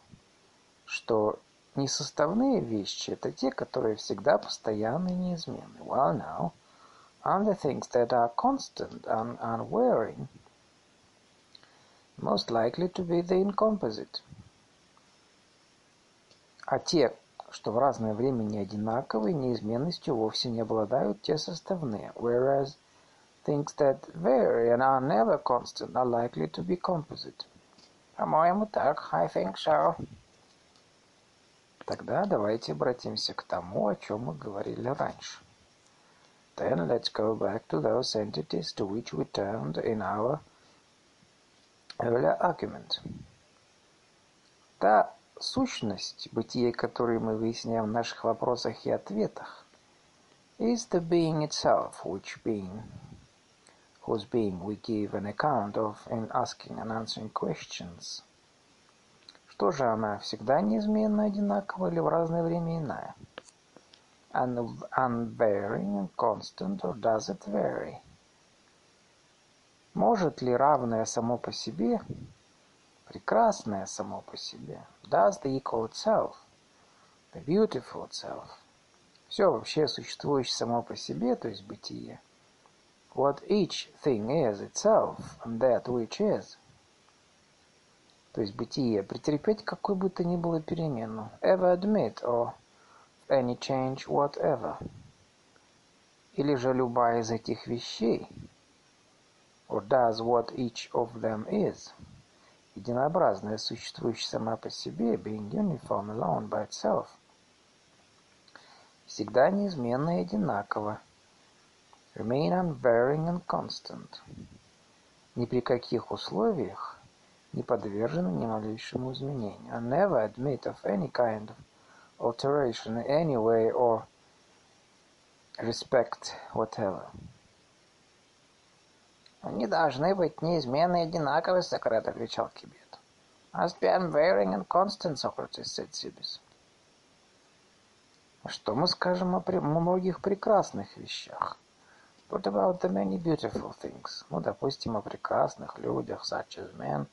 что несоставные вещи – это те, которые всегда постоянны и неизменны. Well, now, the things that are constant and unwearying, most likely to be the incomposite. А те, что в разное время не одинаковые, неизменностью вовсе не обладают, те составные. Whereas things that vary and are never constant are likely to be composite. По-моему, так. I think so. Тогда давайте обратимся к тому, о чем мы говорили раньше. Then let's go back to those entities to which we turned in our earlier argument. Та сущность, бытие которой мы выясняем в наших вопросах и ответах, is the being itself, which being, whose being we give an account of in asking and answering questions. Что же она, всегда неизменно одинакова или в разное время иная? Unvarying and constant, or does it vary? Может ли равное само по себе, прекрасное само по себе, does the equal itself, the beautiful itself, все вообще существующее само по себе, то есть бытие, what each thing is itself, and that which is, то есть бытие, претерпеть какой бы то ни было перемену, ever admit or any change whatever. Или же любая из этих вещей, or does what each of them is, единообразная, существующая сама по себе, being uniform alone by itself, всегда неизменно и одинаково, remain unvarying and constant, ни при каких условиях не подвержены ни малейшему изменению, and never admit of any kind of alteration in any way or respect whatever. Они должны быть неизменны и одинаковы, Сократ отвечал Кибет. Must be unvarying and constant, Socrates, said Cebes. Что мы скажем о, о многих прекрасных вещах? What about the many beautiful things? Ну, допустим, о прекрасных людях, such as men,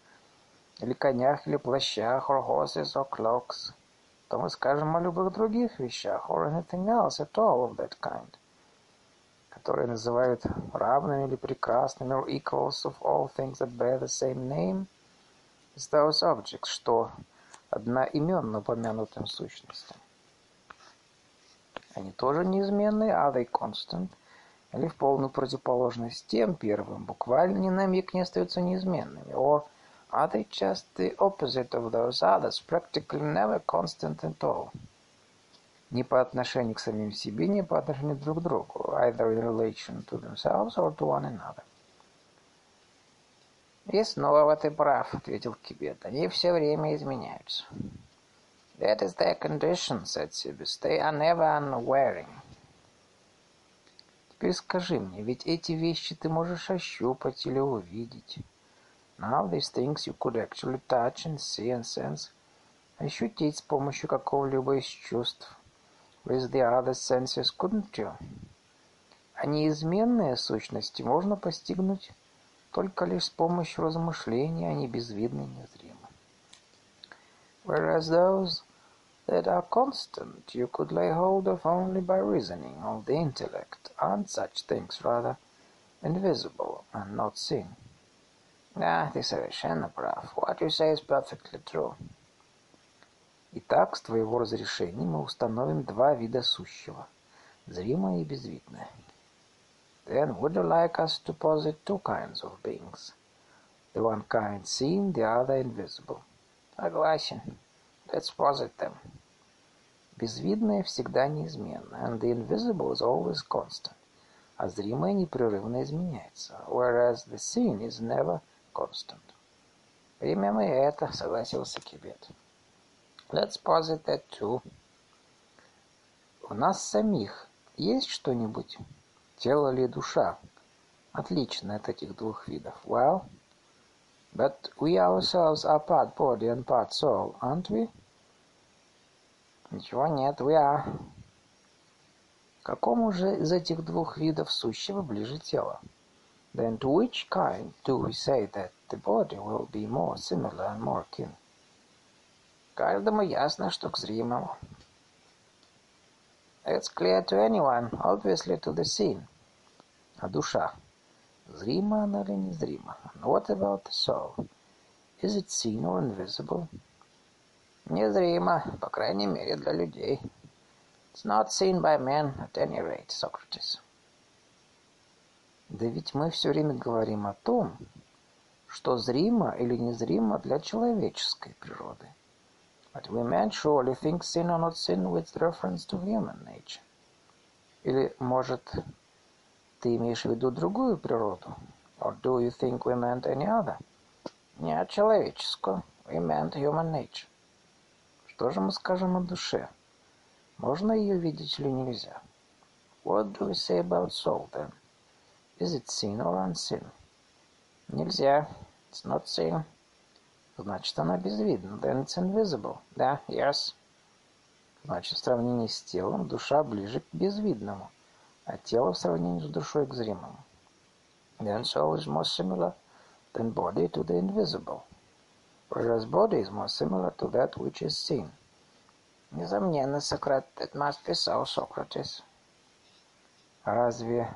или конях, или плащах, or horses, or cloaks. То мы скажем о любых других вещах, or anything else at all of that kind, которые называют равными или прекрасными, or equals of all things that bear the same name, is those objects, что одноименно упомянутым сущностям. Они тоже неизменные, are they constant? или в полную противоположность тем первым, буквально ни на миг не остаются неизменными, or are they just the opposite of those others, practically never constant at all? Ни по отношению к самим себе, ни по отношению друг к другу, either in relation to themselves or to one another. «И снова ты прав», — ответил Кибет. «Они все время изменяются». «That is their condition», — said Sibis. «They are never unwearing». Теперь скажи мне, ведь эти вещи ты можешь ощупать или увидеть. Now these things you could actually touch and see and sense. Ощутить с помощью какого-либо из чувств. With the other senses, couldn't you? А неизменные сущности можно постигнуть только лишь с помощью размышления, они безвидны и незримы. Whereas those that are constant you could lay hold of only by reasoning of the intellect, aren't such things rather invisible and not seen? Да, ты совершенно прав. What you say is perfectly true. Итак, с твоего разрешения мы установим два вида сущего – зримое и безвидное. Then would you like us to posit two kinds of beings? The one kind seen, the other invisible. Согласен. Let's posit them. Безвидное всегда неизменно, and the invisible is always constant, а зримое непрерывно изменяется, whereas the seen is never constant. Примем и это, согласился Кибет. Let's posit that too. У нас самих есть что-нибудь, тело или душа, отличное от этих двух видов? Well, but we ourselves are part body and part soul, aren't we? Ничего нет, we are. Какому же из этих двух видов сущего ближе тело? Then to which kind do we say that the body will be more similar and more kin? Каждому ясно, что к зримому. It's clear to anyone, obviously to the seen. А душа? Зрима она или незрима? And what about the soul? Is it seen or invisible? Незримо, по крайней мере, для людей. It's not seen by men, at any rate, Socrates. Да ведь мы все время говорим о том, что зримо или незримо для человеческой природы. But we men surely think sin or not sin with reference to human nature. Или, может, ты имеешь в виду другую природу? Or do you think we meant any other? Нет, человеческую. We meant human nature. Что же мы скажем о душе? Можно ее видеть или нельзя? What do we say about soul, then? Is it seen or unseen? Нельзя. It's not seen. Значит, она безвидна. Then it's invisible. Да, yes. Значит, в сравнении с телом душа ближе к безвидному, а тело в сравнении с душой к зримому. Then soul is more similar than body to the invisible whereas body is more similar to that which is seen. Несомненно, Сократ, it must be so, Socrates. Разве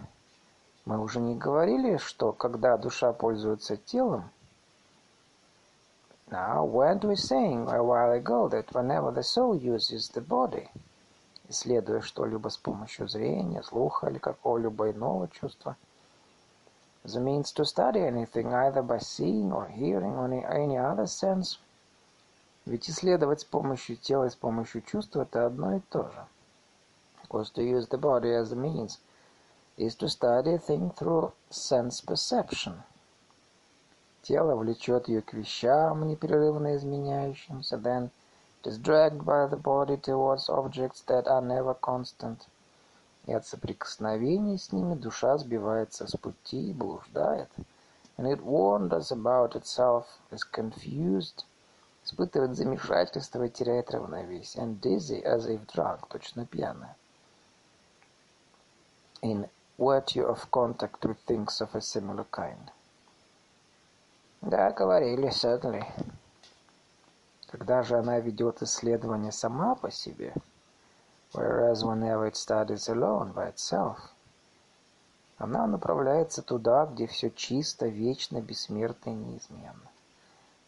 мы уже не говорили, что когда душа пользуется телом, Now, weren't we saying a while ago that whenever the soul uses the body, исследуя что-либо с помощью зрения, слуха или какого-либо иного чувства, the means to study anything either by seeing or hearing or any other sense. Ведь исследовать с помощью тела и с помощью чувств – это одно и то же. Because to use the body as a means is to study a thing through sense perception. Тело влечет ее к вещам, непрерывно изменяющимся, then it is dragged by the body towards objects that are never constant – и от соприкосновений с ними душа сбивается с пути и блуждает. And it wanders about itself, is confused, испытывает замешательство и теряет равновесие. And dizzy, as if drunk, точно пьяная. In worthy of contact with things of a similar kind. Да, говорили, certainly. Когда же она ведет исследование сама по себе, whereas whenever it studies alone by itself, она направляется туда, где все чисто, вечно, бессмертно и неизменно.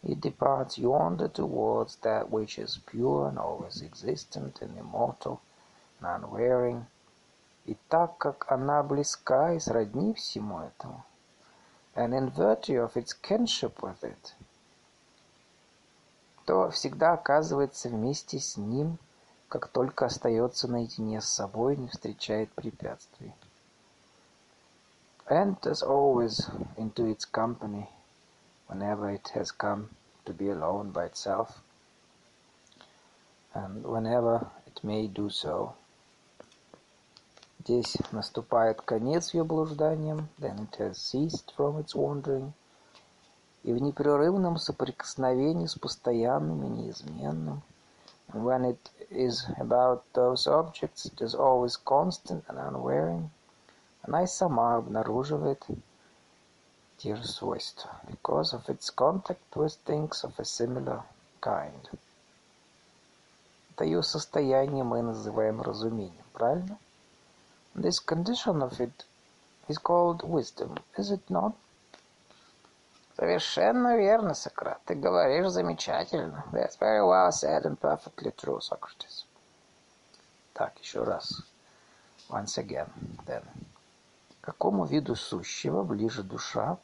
It departs yonder towards that which is pure and always existent and immortal and unwearing. И так как она близка и сродни всему этому, and in virtue of its kinship with it, то всегда оказывается вместе с ним, как только остается наедине с собой, не встречает препятствий. Enters always into its company whenever it has come to be alone by itself, and whenever it may do so. Здесь наступает конец ее блужданиям, then it has ceased from its wandering – и в непрерывном соприкосновении с постоянным и неизменным. When it is about those objects, it is always constant and unwearying. Она и сама обнаруживает те же свойства, because of its contact with things of a similar kind. Это ее состояние мы называем разумением, правильно? This condition of it is called wisdom, is it not? Совершенно верно, Сократ. Ты говоришь замечательно. That's very well said and perfectly true, Socrates. Так, еще раз. Once again, then. Какому виду сущего ближе душа,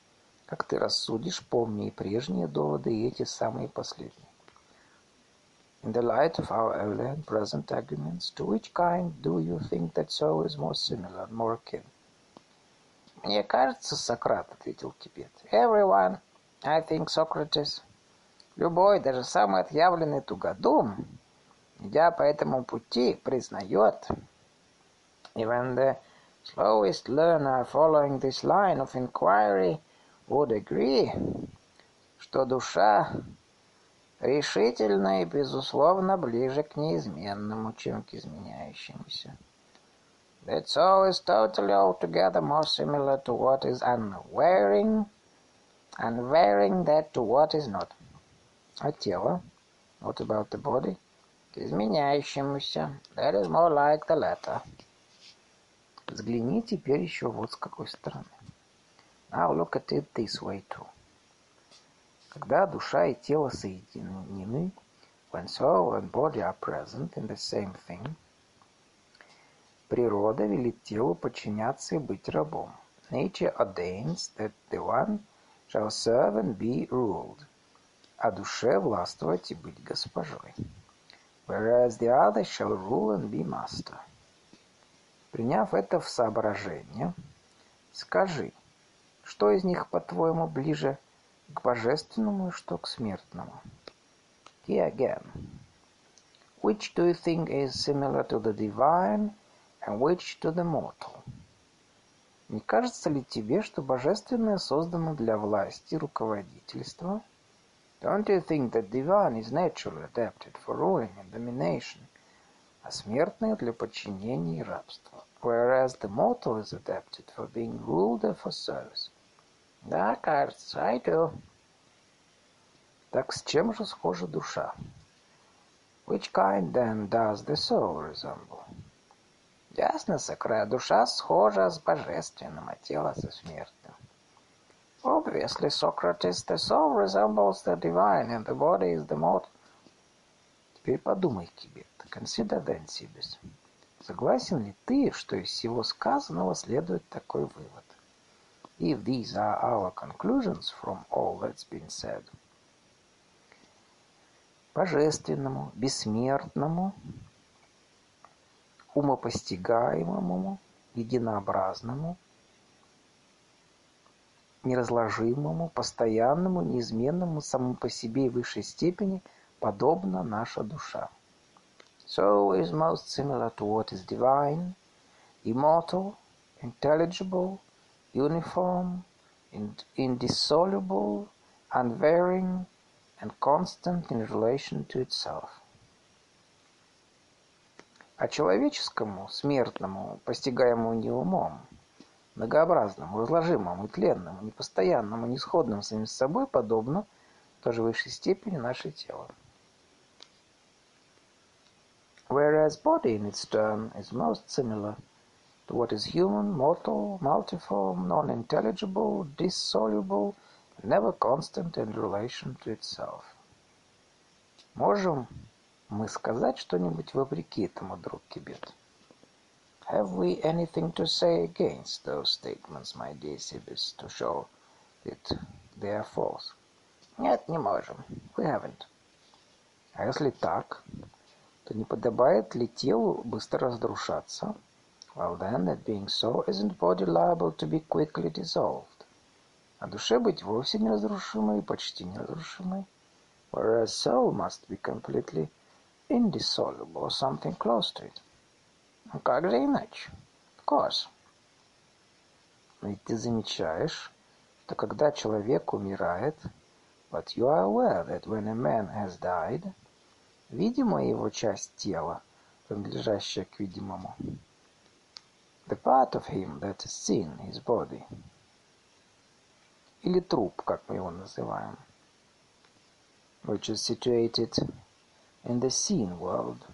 как ты рассудишь, помни и прежние доводы, и эти самые последние? In the light of our earlier and present arguments, to which kind do you think that soul is more similar, more akin? Мне кажется, Сократ, ответил Тибет. Everyone, I think Socrates. Любой, даже самый отъявленный тугодум, идя по этому пути, признает. Even the slowest learner following this line of inquiry would agree, что душа решительно и безусловно ближе к неизменному, чем к изменяющемуся. That soul is totally altogether more similar to what is unwearing, unwearing that to what is not. А тело? What about the body? К изменяющемуся. That is more like the latter. Взгляни теперь еще вот с какой стороны. Now look at it this way too. Когда душа и тело соединены, when soul and body are present in the same thing, Природа велит телу подчиняться и быть рабом. Nature ordains that the one shall serve and be ruled, а душе властвовать и быть госпожой. Whereas the other shall rule and be master. Приняв это в соображение, скажи, что из них, по-твоему, ближе к божественному и что к смертному? Here again. Which do you think is similar to the divine and which to the mortal. Не кажется ли тебе, что божественное создано для власти, руководительства? Don't you think that divine is naturally adapted for ruling and domination, а смертное для подчинения и рабства? Whereas the mortal is adapted for being ruled and for service. Да, кажется, I do. Так с чем же схожа душа? Which kind then does the soul resemble? Ясно, Сократ, душа схожа с божественным, а тело со смертным. Obviously, Socrates, the soul resembles the divine, and the body is the mortal. Теперь подумай, Кибет, consider then, Сибис. Согласен ли ты, что из всего сказанного следует такой вывод? If these are our conclusions from all that's been said. Божественному, бессмертному, умопостигаемому, единообразному, неразложимому, постоянному, неизменному, самому по себе и высшей степени, подобна наша душа. So is most similar to what is divine, immortal, intelligible, uniform, indissoluble, unvarying, and constant in relation to itself. а человеческому, смертному, постигаемому не умом, многообразным, разложимым и непостоянным, и несходным самим с собой, подобно тоже высшей степени наше тело. Whereas body in its turn is most similar to what is human, mortal, multiform, non-intelligible, dissoluble, never constant in relation to itself. Можем мы сказать что-нибудь вопреки этому, друг Кибет? Have we anything to say against those statements, my dear Sibis, to show that they are false? Нет, не можем. We haven't. А если так, то не подобает ли телу быстро разрушаться? Well then, that being so, isn't body liable to be quickly dissolved? А душе быть вовсе неразрушимой и почти неразрушимой? Whereas soul must be completely indissoluble or something close to it. Как же иначе? Of course. Ведь ты замечаешь, что когда человек умирает, but you are aware that when a man has died, видимая его часть тела, принадлежащая к видимому, the part of him that is seen, his body, или труп, как мы его называем, which is situated in the seen world,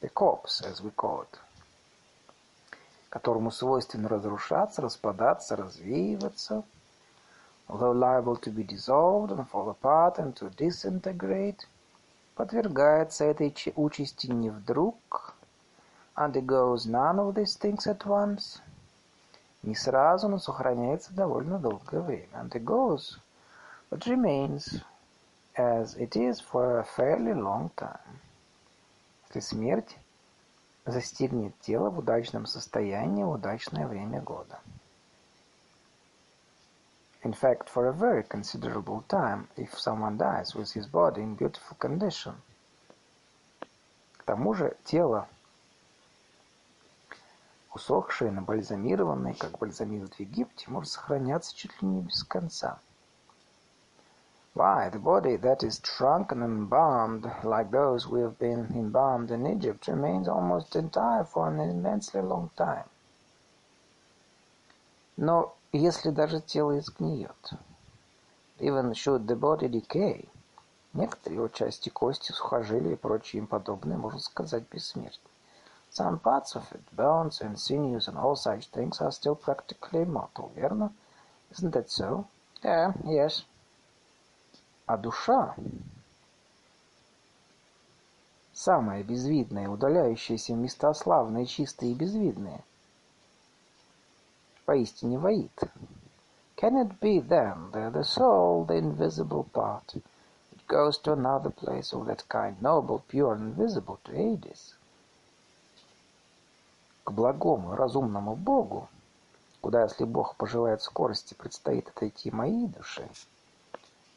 the corpse, as we call it, которому свойственно разрушаться, распадаться, развеиваться, although liable to be dissolved and fall apart and to disintegrate, подвергается этой участи не вдруг, undergoes none of these things at once, не сразу, но сохраняется довольно долгое время, undergoes, but remains as it is for a fairly long time. Если смерть застигнет тело в удачном состоянии в удачное время года. In fact, for a very considerable time, if someone dies with his body in beautiful condition. К тому же тело, усохшее, набальзамированное, как бальзамируют в Египте, может сохраняться чуть ли не без конца. Why, the body that is shrunken and embalmed, like those we have been embalmed in Egypt, remains almost entire for an immensely long time. Но если даже тело изгниет, even should the body decay, некоторые его части, кости, сухожилия и прочие им подобные, можно сказать, бессмертны. Some parts of it, bones and sinews and all such things, are still practically immortal, верно? Isn't that so? Yeah, yes. А душа, самая безвидная, удаляющаяся в места славные, чистые и безвидные, поистине воит. Can it be then that the soul, the invisible part, it goes to another place of that kind, noble, pure, and invisible to Hades? К благому, разумному Богу, куда, если Бог пожелает скорости, предстоит отойти моей душе,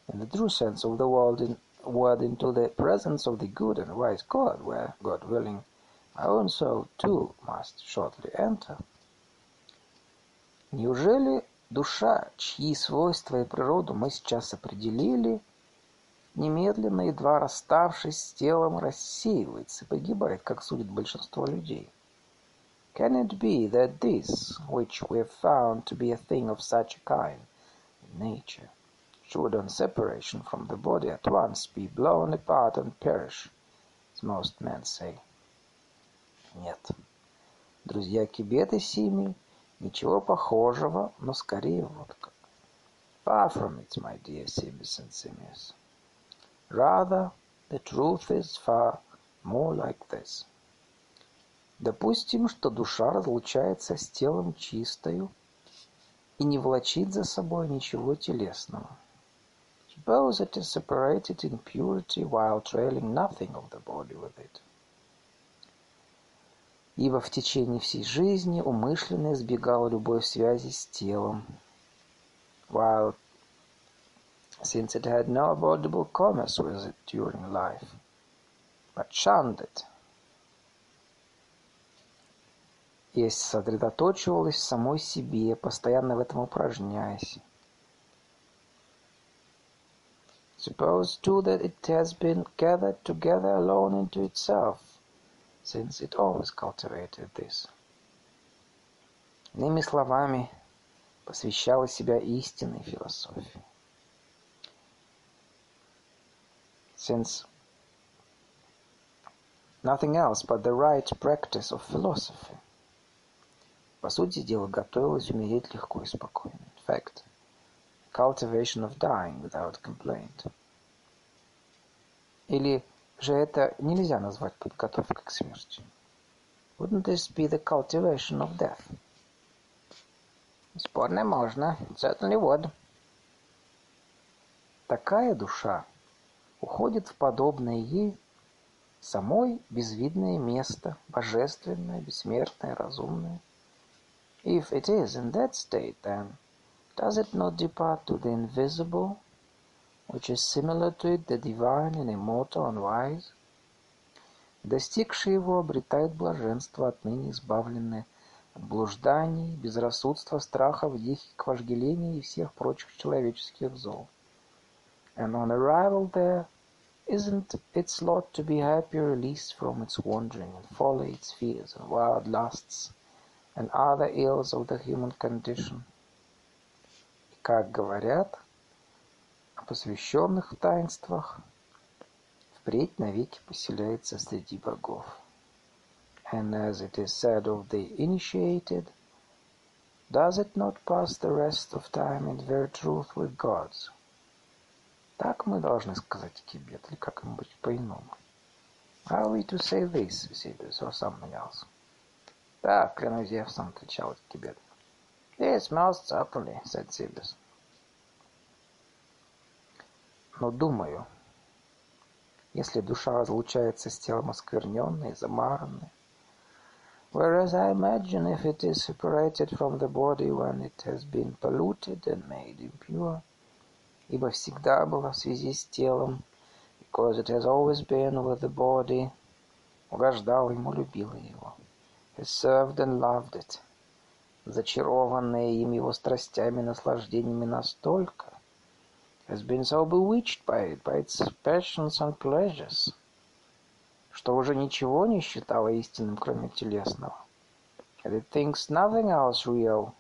in the true sense of the word, in, word into the presence of the good and wise God, where, God willing, my own soul too must shortly enter. Неужели душа, чьи свойства и природу мы сейчас определили, немедленно, едва расставшись с телом, рассеивается и погибает, как судит большинство людей? Can it be that this, which we have found to be a thing of such a kind in nature, should on separation from the body at once be blown apart and perish, as most men say. Нет. Друзья Кибет Сими, ничего похожего, но скорее вот как. Far from it, my dear Sibis and Simius. Rather, the truth is far more like this. Допустим, что душа разлучается с телом чистою и не влачит за собой ничего телесного. Suppose it is separated in purity while trailing nothing of the body with it. Ибо в течение всей жизни умышленно избегал любой связи с телом. While, since it had no avoidable commerce with it during life, but shunned it, и сосредоточивалась в самой себе, постоянно в этом упражняясь. Suppose too that it has been gathered together alone into itself, since it always cultivated this. Иными словами, посвящала себя истинной философии. Since nothing else but the right practice of philosophy. По сути дела, готовилась умереть легко и спокойно. In fact, cultivation of dying without complaint. Или же это нельзя назвать подготовкой к смерти? Wouldn't this be the cultivation of death? Спорно можно. Certainly would. Такая душа уходит в подобное ей самой безвидное место, божественное, бессмертное, разумное. If it is in that state, then, does it not depart to the invisible, which is similar to it, the divine and immortal and wise? Достигшие его обретают блаженство, отныне избавленное от блужданий, безрассудства, страхов, диких вожделений и всех прочих человеческих зол. And on arrival there, isn't its lot to be happy released from its wandering and folly, its fears and wild lusts, and other ills of the human condition? И как говорят о посвященных в таинствах, впредь навеки поселяется среди богов. And as it is said of the initiated, does it not pass the rest of time in very truth with gods? Так мы должны сказать Кибет, или как-нибудь по-иному. Are we to say this, Сибирс, or something else? Да, клянусь Зевсом, отвечал Кибет. Yes, most certainly, said Сибирс. Но думаю, если душа разлучается с телом оскверненной, замаранной, Whereas I imagine if it is separated from the body when it has been polluted and made impure, ибо всегда была в связи с телом, because it has always been with the body, угождала ему, любила его, has served and loved it, зачарованная им его страстями, наслаждениями настолько, has been so bewitched by it, by its passions and pleasures, что уже ничего не считала истинным, кроме телесного. And it thinks nothing else real,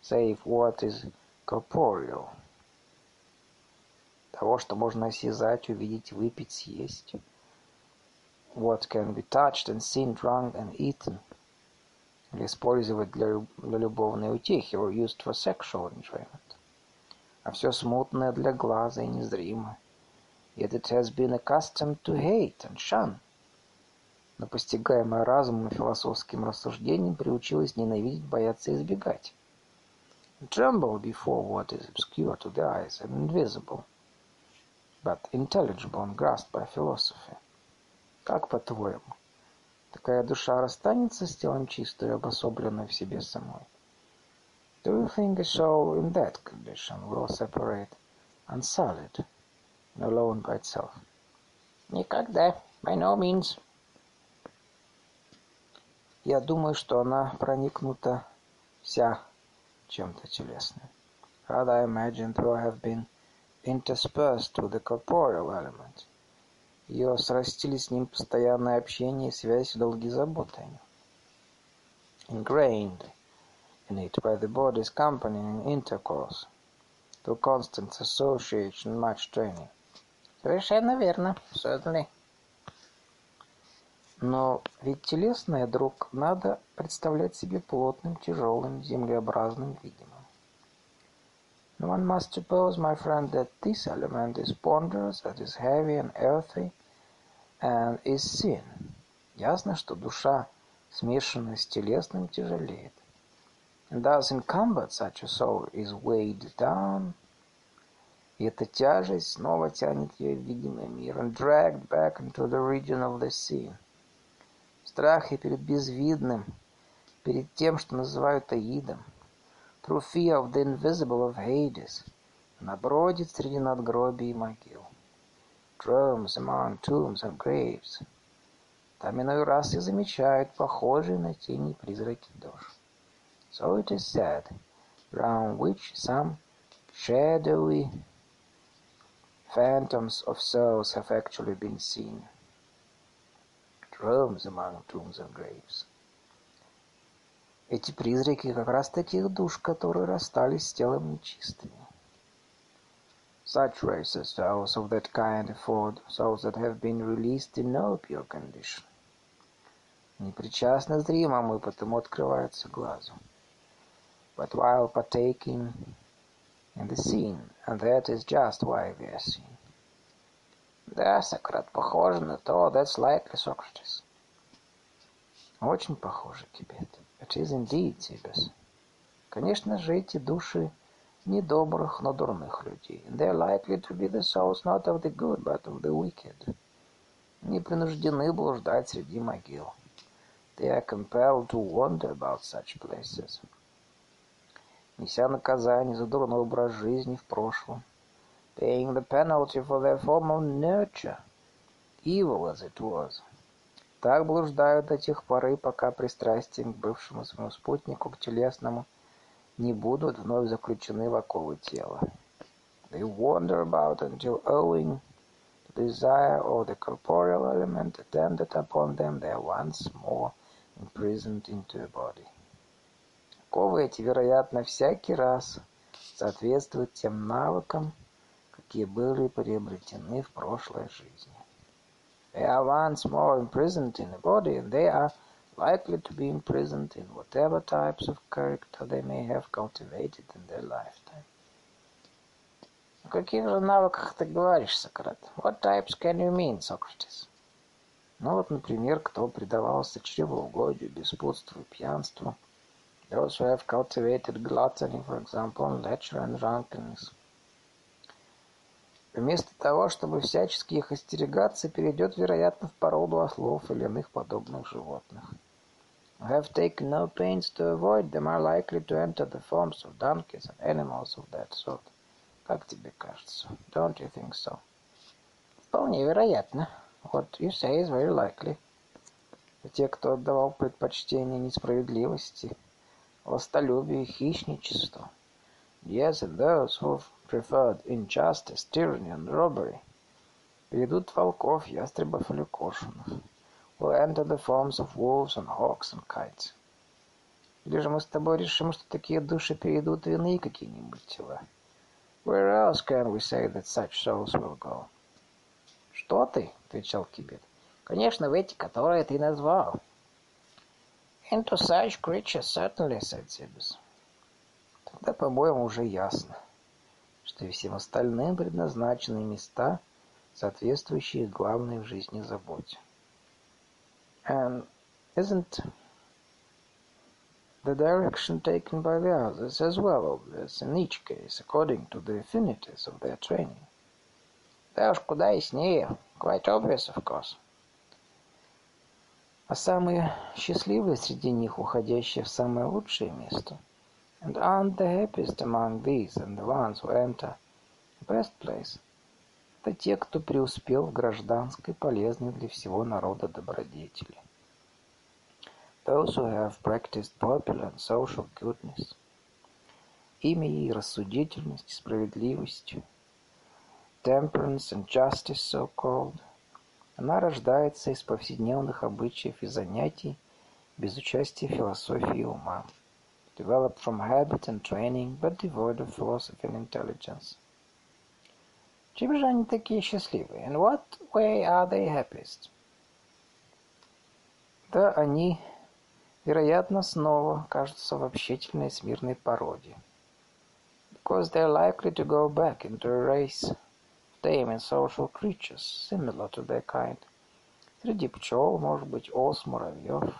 save what is corporeal. Того, что можно осязать, увидеть, выпить, съесть. What can be touched and seen, drunk and eaten. Или использовать для, для любовной утехи, or used for sexual enjoyment. А все смутное для глаза и незримо. Yet it has been accustomed to hate and shun. но постигаемое разумом и философским рассуждением приучилась ненавидеть, бояться и избегать. Tremble before what is obscure to the eyes and invisible, but intelligible and grasped by philosophy. Как по-твоему, такая душа расстанется с телом чистой обособленной в себе самой? Do you think a soul in that condition will separate, unsullied, and alone by itself? Никогда, by no means. Я думаю, что она проникнута вся чем-то телесным. Rather, I imagine to have been interspersed with the corporeal element. Ее срастили с ним постоянное общение, связь, долгие заботы. Ingrained in it by the body's company and intercourse, through constant association much training. Совершенно верно, certainly. Но ведь телесное, друг, надо представлять себе плотным, тяжелым, землеобразным, видимым. One must suppose, my friend, that this element is ponderous, that is heavy and earthy, and is sin. Ясно, что душа, смешанная с телесным, тяжелеет. And thus encumbered such a soul is weighed down, и эта тяжесть снова тянет ее в видимый мир, and dragged back into the region of the seen страхе перед безвидным, перед тем, что называют Аидом, through fear of the invisible of Hades, она бродит среди надгробий и могил. Roams among tombs and graves. Там иной раз и замечают похожие на тени призраки душ. So it is said, round which some shadowy phantoms of souls have actually been seen. roams among tombs and graves. Эти призраки как раз таких душ, которые расстались с телом нечистыми. Such races, souls of that kind afford souls that have been released in no pure condition. Непричастно зримому, и потому открываются глазу. But while partaking in the scene, and that is just why they are seen. Да, Сократ, похоже на то. That's likely, Socrates. Очень похоже, Кибет. It is indeed, Cebes. Конечно же, эти души не добрых, но дурных людей. They're likely to be the souls not of the good, but of the wicked. Не принуждены блуждать среди могил. They are compelled to wander about such places. Неся наказание за дурной образ жизни в прошлом. Paying the penalty for their former nurture, evil as it was. Так блуждают до тех поры, пока пристрастием к бывшему своему спутнику, к телесному, не будут вновь заключены в оковы тела. They wander about until, owing to desire or the corporeal element attendant upon them, they are once more imprisoned into a body. Оковы эти, вероятно, всякий раз соответствуют тем навыкам, какие были приобретены в прошлой жизни. They are once more imprisoned in a body, and they are likely to be imprisoned in whatever types of character they may have cultivated in their lifetime. О каких же навыках ты говоришь, Сократ? What types can you mean, Socrates? Ну вот, например, кто предавался чревоугодию, беспутству, пьянству. Those who have cultivated gluttony, for example, lecher and drunkenness. Вместо того, чтобы всячески их остерегаться, перейдет, вероятно, в породу ослов или иных подобных животных. Have taken no pains to avoid them are likely to enter the forms of donkeys and animals of that sort. Как тебе кажется? Don't you think so? Вполне вероятно. What you say is very likely. Те, кто отдавал предпочтение несправедливости, властолюбию и хищничеству. Yes, and those who've preferred injustice, tyranny and robbery. Ведут волков, ястребов или коршунов. Will enter the forms of wolves and hawks and kites. Или же мы с тобой решим, что такие души перейдут в иные какие-нибудь тела? Where else can we say that such souls will go? Что ты? — отвечал Кибет. Конечно, в эти, которые ты назвал. Into such creatures, certainly, said Cebes. Тогда, по-моему, уже ясно, что и всем остальным предназначены места, соответствующие главной в жизни заботе. And isn't the direction taken by the others as well obvious in each case, according to the affinities of their training? Да уж куда яснее. Quite obvious, of course. А самые счастливые среди них, уходящие в самое лучшее место — And aren't the happiest among these and the ones who enter the best place? Это те, кто преуспел в гражданской, полезной для всего народа добродетели. Those who have practiced popular and social goodness. Ими и рассудительность, справедливость. Temperance and justice so called. Она рождается из повседневных обычаев и занятий без участия философии и ума developed from habit and training, but devoid of philosophy and intelligence. Чем же они такие счастливые? In what way are they happiest? Да, они, вероятно, снова кажутся в общительной смирной породе. Because they're likely to go back into a race of tame and social creatures, similar to their kind. Среди пчел, может быть, ос, муравьев.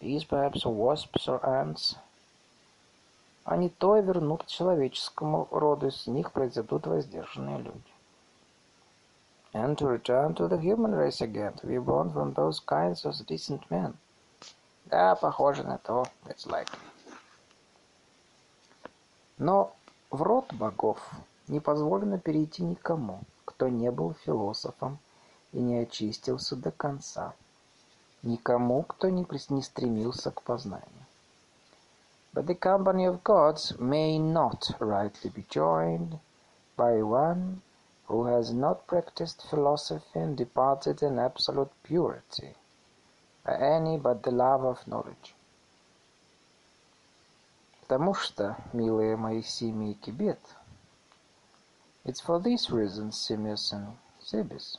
Bees, perhaps, or wasps or ants. Они то вернут к человеческому роду, из них произойдут воздержанные люди. And to return to the human race again, to be born from those kinds of decent men. Да, похоже на то. That's likely. Но в род богов не позволено перейти никому, кто не был философом и не очистился до конца. Никому, кто не, не стремился к познанию. But the company of gods may not rightly be joined by one who has not practiced philosophy and departed in absolute purity, by any but the love of knowledge. Потому что, милые мои Сими и Кибет, it's for these reasons, Simius and Sibis,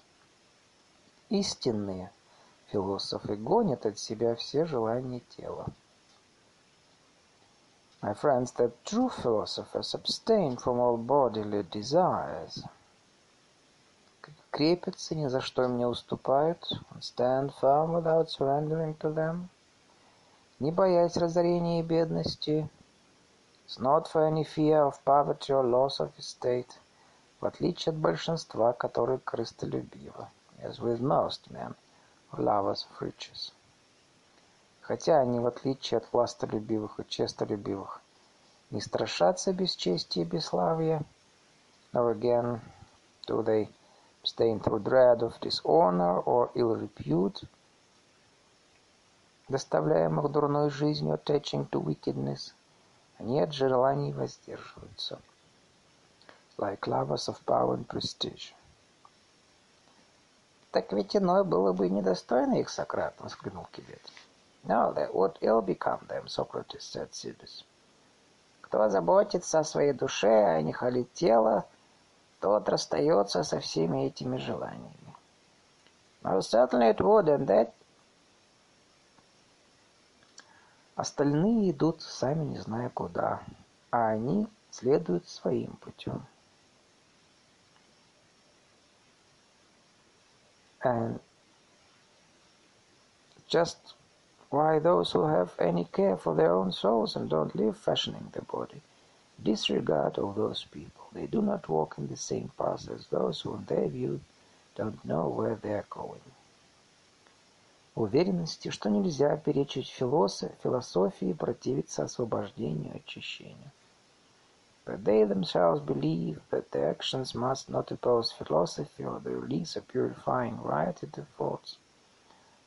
истинные философы гонят от себя все желания тела. My friends, that true philosophers abstain from all bodily desires. Крепятся, ни за что им не уступают, and stand firm without surrendering to them, не боясь разорения и бедности, It's not for any fear of poverty or loss of estate, в отличие от большинства, которые крыстолюбивы, as with most men who lovers of riches. Хотя они, в отличие от властолюбивых и честолюбивых, не страшатся бесчестия и бесславия, nor again do they abstain through dread of dishonor or ill repute, доставляемых дурной жизнью, attaching to wickedness, они от желаний воздерживаются. Like lovers of power and prestige. Так ведь иное было бы недостойно их, Сократ, воскликнул Кибет. No, that would ill become them, Socrates, said Cebes. Кто заботится о своей душе, а не халит тело, тот расстается со всеми этими желаниями. Most certainly it would, and that Остальные идут, сами не зная куда, а они следуют своим путем. And just why those who have any care for their own souls and don't live fashioning the body disregard all those people. They do not walk in the same path as those who, in their view, don't know where they are going. уверенности, что нельзя перечить философии и противиться освобождению и очищению. But they themselves believe that their actions must not oppose philosophy or the release of purifying right into thoughts,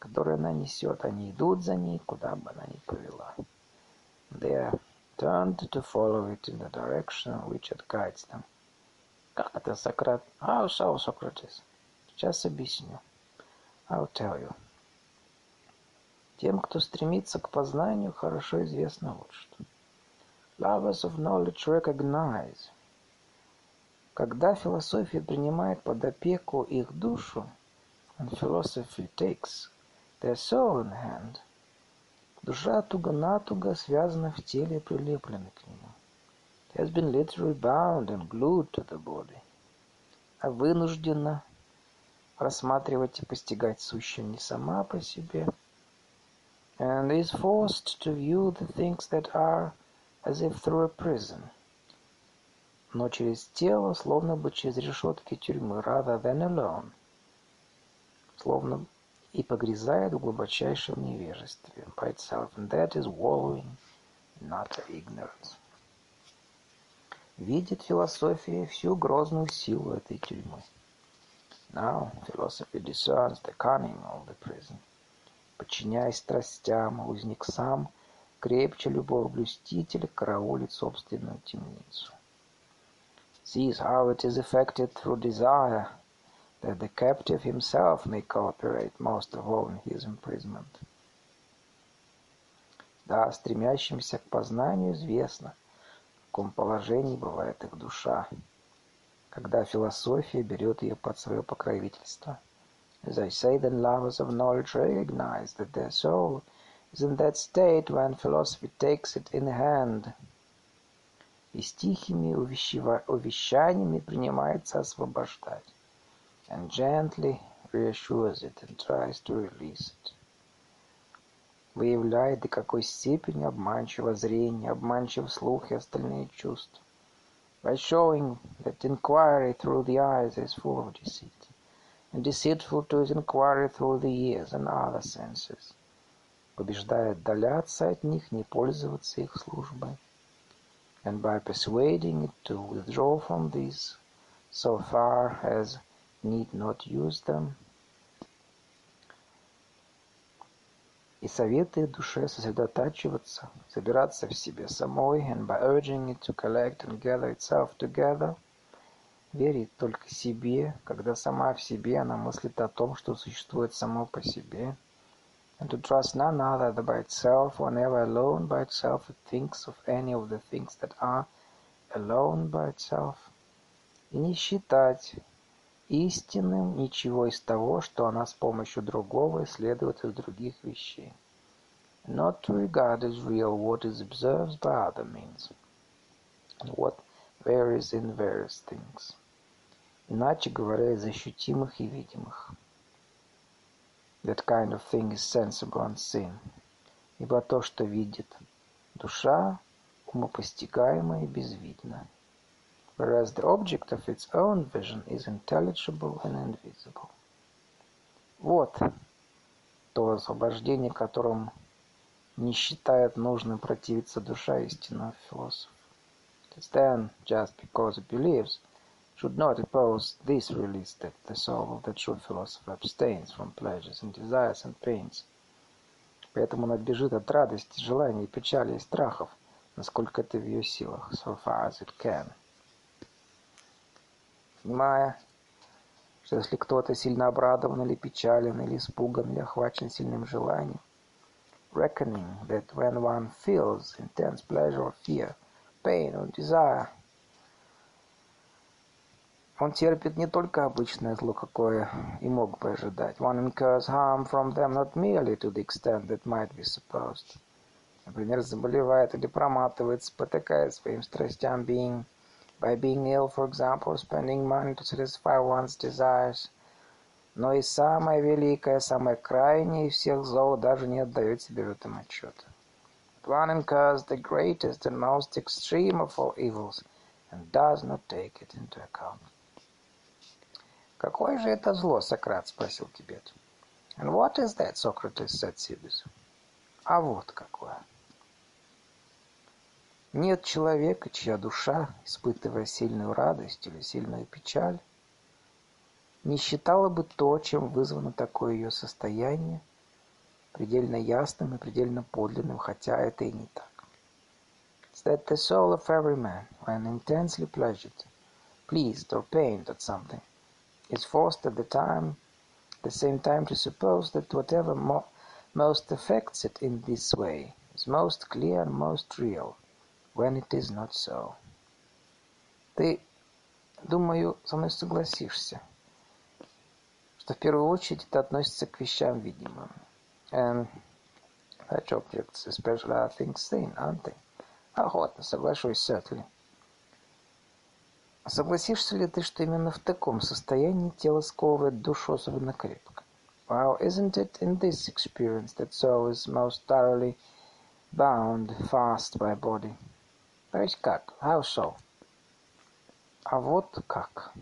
Которые она несет, они идут за ней, куда бы она ни повела. They are turned to follow it in the direction which it guides them. Как это, Сократ? How so, Socrates? Сейчас объясню. I'll tell you. Тем, кто стремится к познанию, хорошо известно вот что. Lovers of knowledge recognize. Когда философия принимает под опеку их душу, and philosophy takes their soul in hand, душа туго-натуго связана в теле и прилеплена к нему. It has been literally bound and glued to the body. А вынуждена рассматривать и постигать сущее не сама по себе, and is forced to view the things that are as if through a prison, но через тело, словно бы через решетки тюрьмы, rather than alone, словно и погрязает в глубочайшем невежестве, by itself, and that is wallowing in utter ignorance. Видит философия всю грозную силу этой тюрьмы. Now philosophy discerns the cunning of the prison. Подчиняясь страстям, узник сам, крепче любого блюстителя, караулит собственную темницу. Sees how it is effected through desire, that the captive himself may cooperate most of all in his imprisonment. Да, стремящимся к познанию известно, в каком положении бывает их душа, когда философия берет ее под свое покровительство – As I say, then lovers of knowledge recognize that their soul is in that state when philosophy takes it in hand. И с тихими увещаниями принимается освобождать. And gently reassures it and tries to release it. Выявляя, до какой степени обманчиво зрение, обманчив слух и остальные чувства. By showing that inquiry through the eyes is full of deceit and deceitful to his inquiry through the ears and other senses, побеждая отдаляться от них, не пользоваться их службой, and by persuading it to withdraw from these so far as need not use them, и советуя душе сосредотачиваться, собираться в себе самой, and by urging it to collect and gather itself together – верит только себе, когда сама в себе она мыслит о том, что существует само по себе. and to trust none other than by itself, whenever alone by itself it thinks of any of the things that are alone by itself, и не считать истинным ничего из того, что она с помощью другого исследует из других вещей. Not to regard as real what is observed by other means, what varies in various things. Иначе говоря, из ощутимых и видимых. That kind of thing is sensible and seen. Ибо то, что видит душа, умопостигаемо и безвидно. Whereas the object of its own vision is intelligible and invisible. Вот то освобождение, которым не считает нужным противиться душа истинного философа. Then, just because it believes, should not oppose this release that the soul of the true philosopher abstains from pleasures and desires and pains. Поэтому она бежит от радости, желаний, печали и страхов, насколько это в ее силах, so far as it can. Понимая, что если кто-то сильно обрадован или печален, или испуган, или охвачен сильным желанием, reckoning that when one feels intense pleasure or fear, pain or desire, Он терпит не только обычное зло, какое и мог бы ожидать. One incurs harm from them not merely to the extent that might be supposed. Например, заболевает или проматывает, спотыкает своим страстям, being, by being ill, for example, spending money to satisfy one's desires. Но и самое великое, самое крайнее из всех зол даже не отдает себе в этом отчета. One incurs the greatest and most extreme of all evils and does not take it into account. «Какое же это зло, Сократ?» — спросил Тибет. «And what is that, Socrates?» — said Cebes. «А вот какое!» Нет человека, чья душа, испытывая сильную радость или сильную печаль, не считала бы то, чем вызвано такое ее состояние, предельно ясным и предельно подлинным, хотя это и не так. It's that the soul of every man, when intensely pleasured, pleased or pained at something, is forced at the time, the same time to suppose that whatever mo most affects it in this way is most clear and most real, when it is not so. Ты, думаю, со мной согласишься, что в первую очередь это относится к вещам видимым. And such objects, especially are things seen, aren't they? Охотно, соглашусь, certainly. Согласишься ли ты, что именно в таком состоянии тело сковывает душу особенно крепко? Well, isn't it in this experience that soul is most thoroughly bound fast by body? То есть как? How so? А вот как.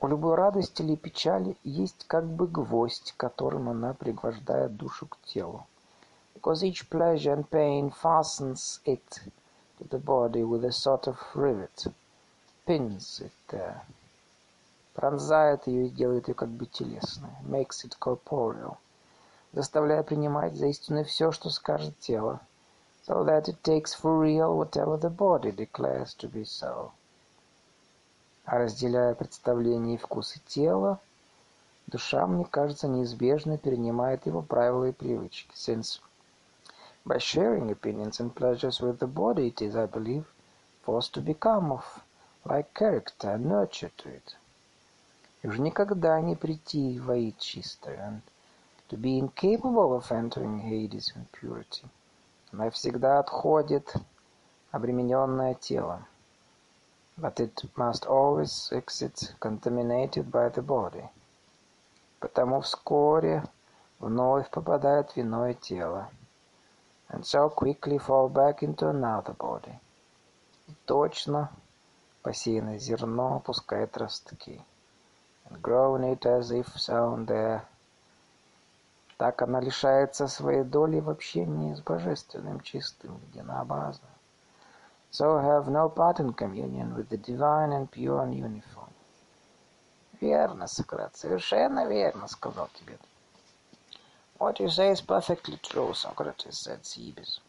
У любой радости или печали есть как бы гвоздь, которым она пригвождает душу к телу. Because each pleasure and pain fastens it to the body with a sort of rivet, pins it there, пронзает ее и делает ее как бы телесной, makes it corporeal, заставляя принимать за истину все, что скажет тело, so that it takes for real whatever the body declares to be so. А разделяя представления и вкусы тела, душа, мне кажется, неизбежно перенимает его правила и привычки, since By sharing opinions and pleasures with the body, it is, I believe, forced to become of like character and nurture to it. И уж никогда не прийти в Аид чистое, and to be incapable of entering Hades in purity. Она всегда отходит, обремененное телом. But it must always exit contaminated by the body. Потому вскоре вновь попадает в иное тело and so quickly fall back into another body. И точно посеянное зерно пускает ростки. And growing it as if sown there. Так она лишается своей доли в общении с Божественным, чистым, единообразным. So have no part in communion with the divine and pure and uniform. Верно, Сократ, совершенно верно, сказал Тибет. What you say is perfectly true, Socrates, said Cebes.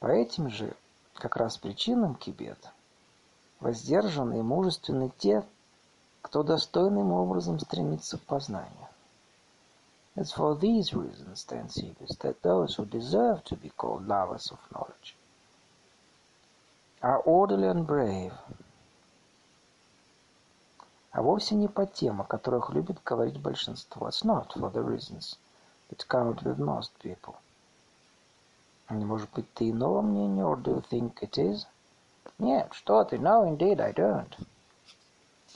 По этим же как раз причинам Кибет воздержаны и мужественны те, кто достойным образом стремится к познанию. It's for these reasons, then, Cebes, that those who deserve to be called lovers of knowledge are orderly and brave, а вовсе не по тем, о которых любит говорить большинство. It's not for the reasons that count with most people. Может быть, ты иного мнения, or do you think it is? Нет, что ты, no, indeed, I don't.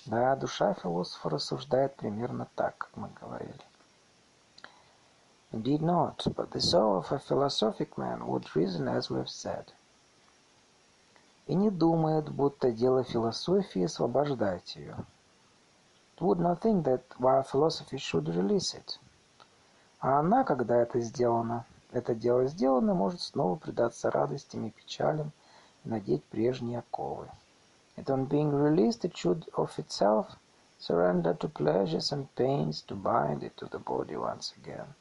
Да, душа философа рассуждает примерно так, как мы говорили. Indeed not, but the soul of a philosophic man would reason as we have said. И не думает, будто дело философии освобождать ее. It would not think that while philosophy should release it. А она, когда это сделано, это дело сделано, может снова предаться радостям и печалям и надеть прежние оковы. And on being released, it should of itself surrender to pleasures and pains to bind it to the body once again.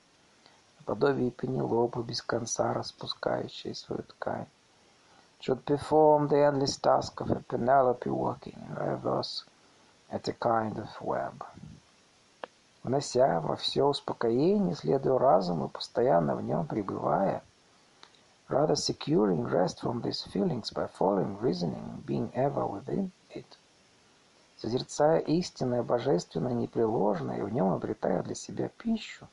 Наподобие Пенелопы, без конца распускающей свою ткань. Should perform the endless task of a Penelope working in reverse at a kind of web. Внося во все успокоение, следуя разуму постоянно в нем пребывая, rather securing rest from these feelings by following reasoning, being ever within it. Созерцая истинное, божественное, непреложное, и в нем обретая для себя пищу.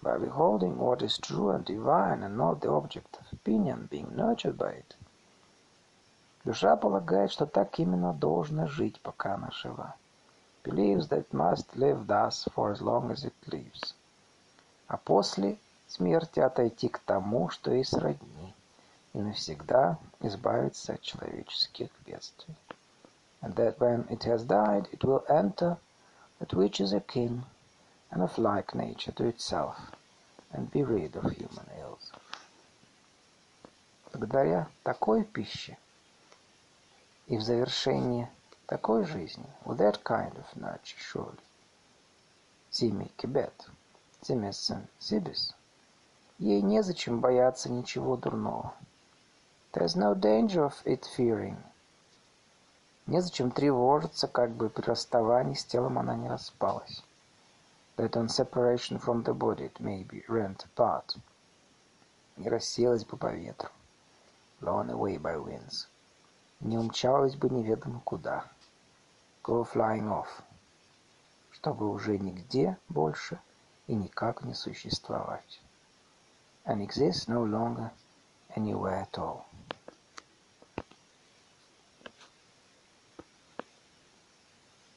By beholding what is true and divine, and not the object of opinion, being nurtured by it. Душа полагает, что так именно должна жить, пока она жива. Believes that must live thus for as long as it lives. А после смерти отойти к тому, что и сродни, и навсегда избавиться от человеческих бедствий. And that when it has died, it will enter that which is akin and of like nature to itself, and be rid of human ills. Благодаря такой пище и в завершении такой жизни, with that kind of nurture, surely, Сими Кибет, Семесен Сибис, Ей незачем бояться ничего дурного. There's no danger of it fearing. Незачем тревожиться, как бы при расставании с телом она не распалась. That on separation from the body it may be rent apart. Не рассеялась бы по ветру. Blown away by winds. Не умчалась бы неведомо куда. Go flying off. Чтобы уже нигде больше и никак не существовать. and exists no longer anywhere at all.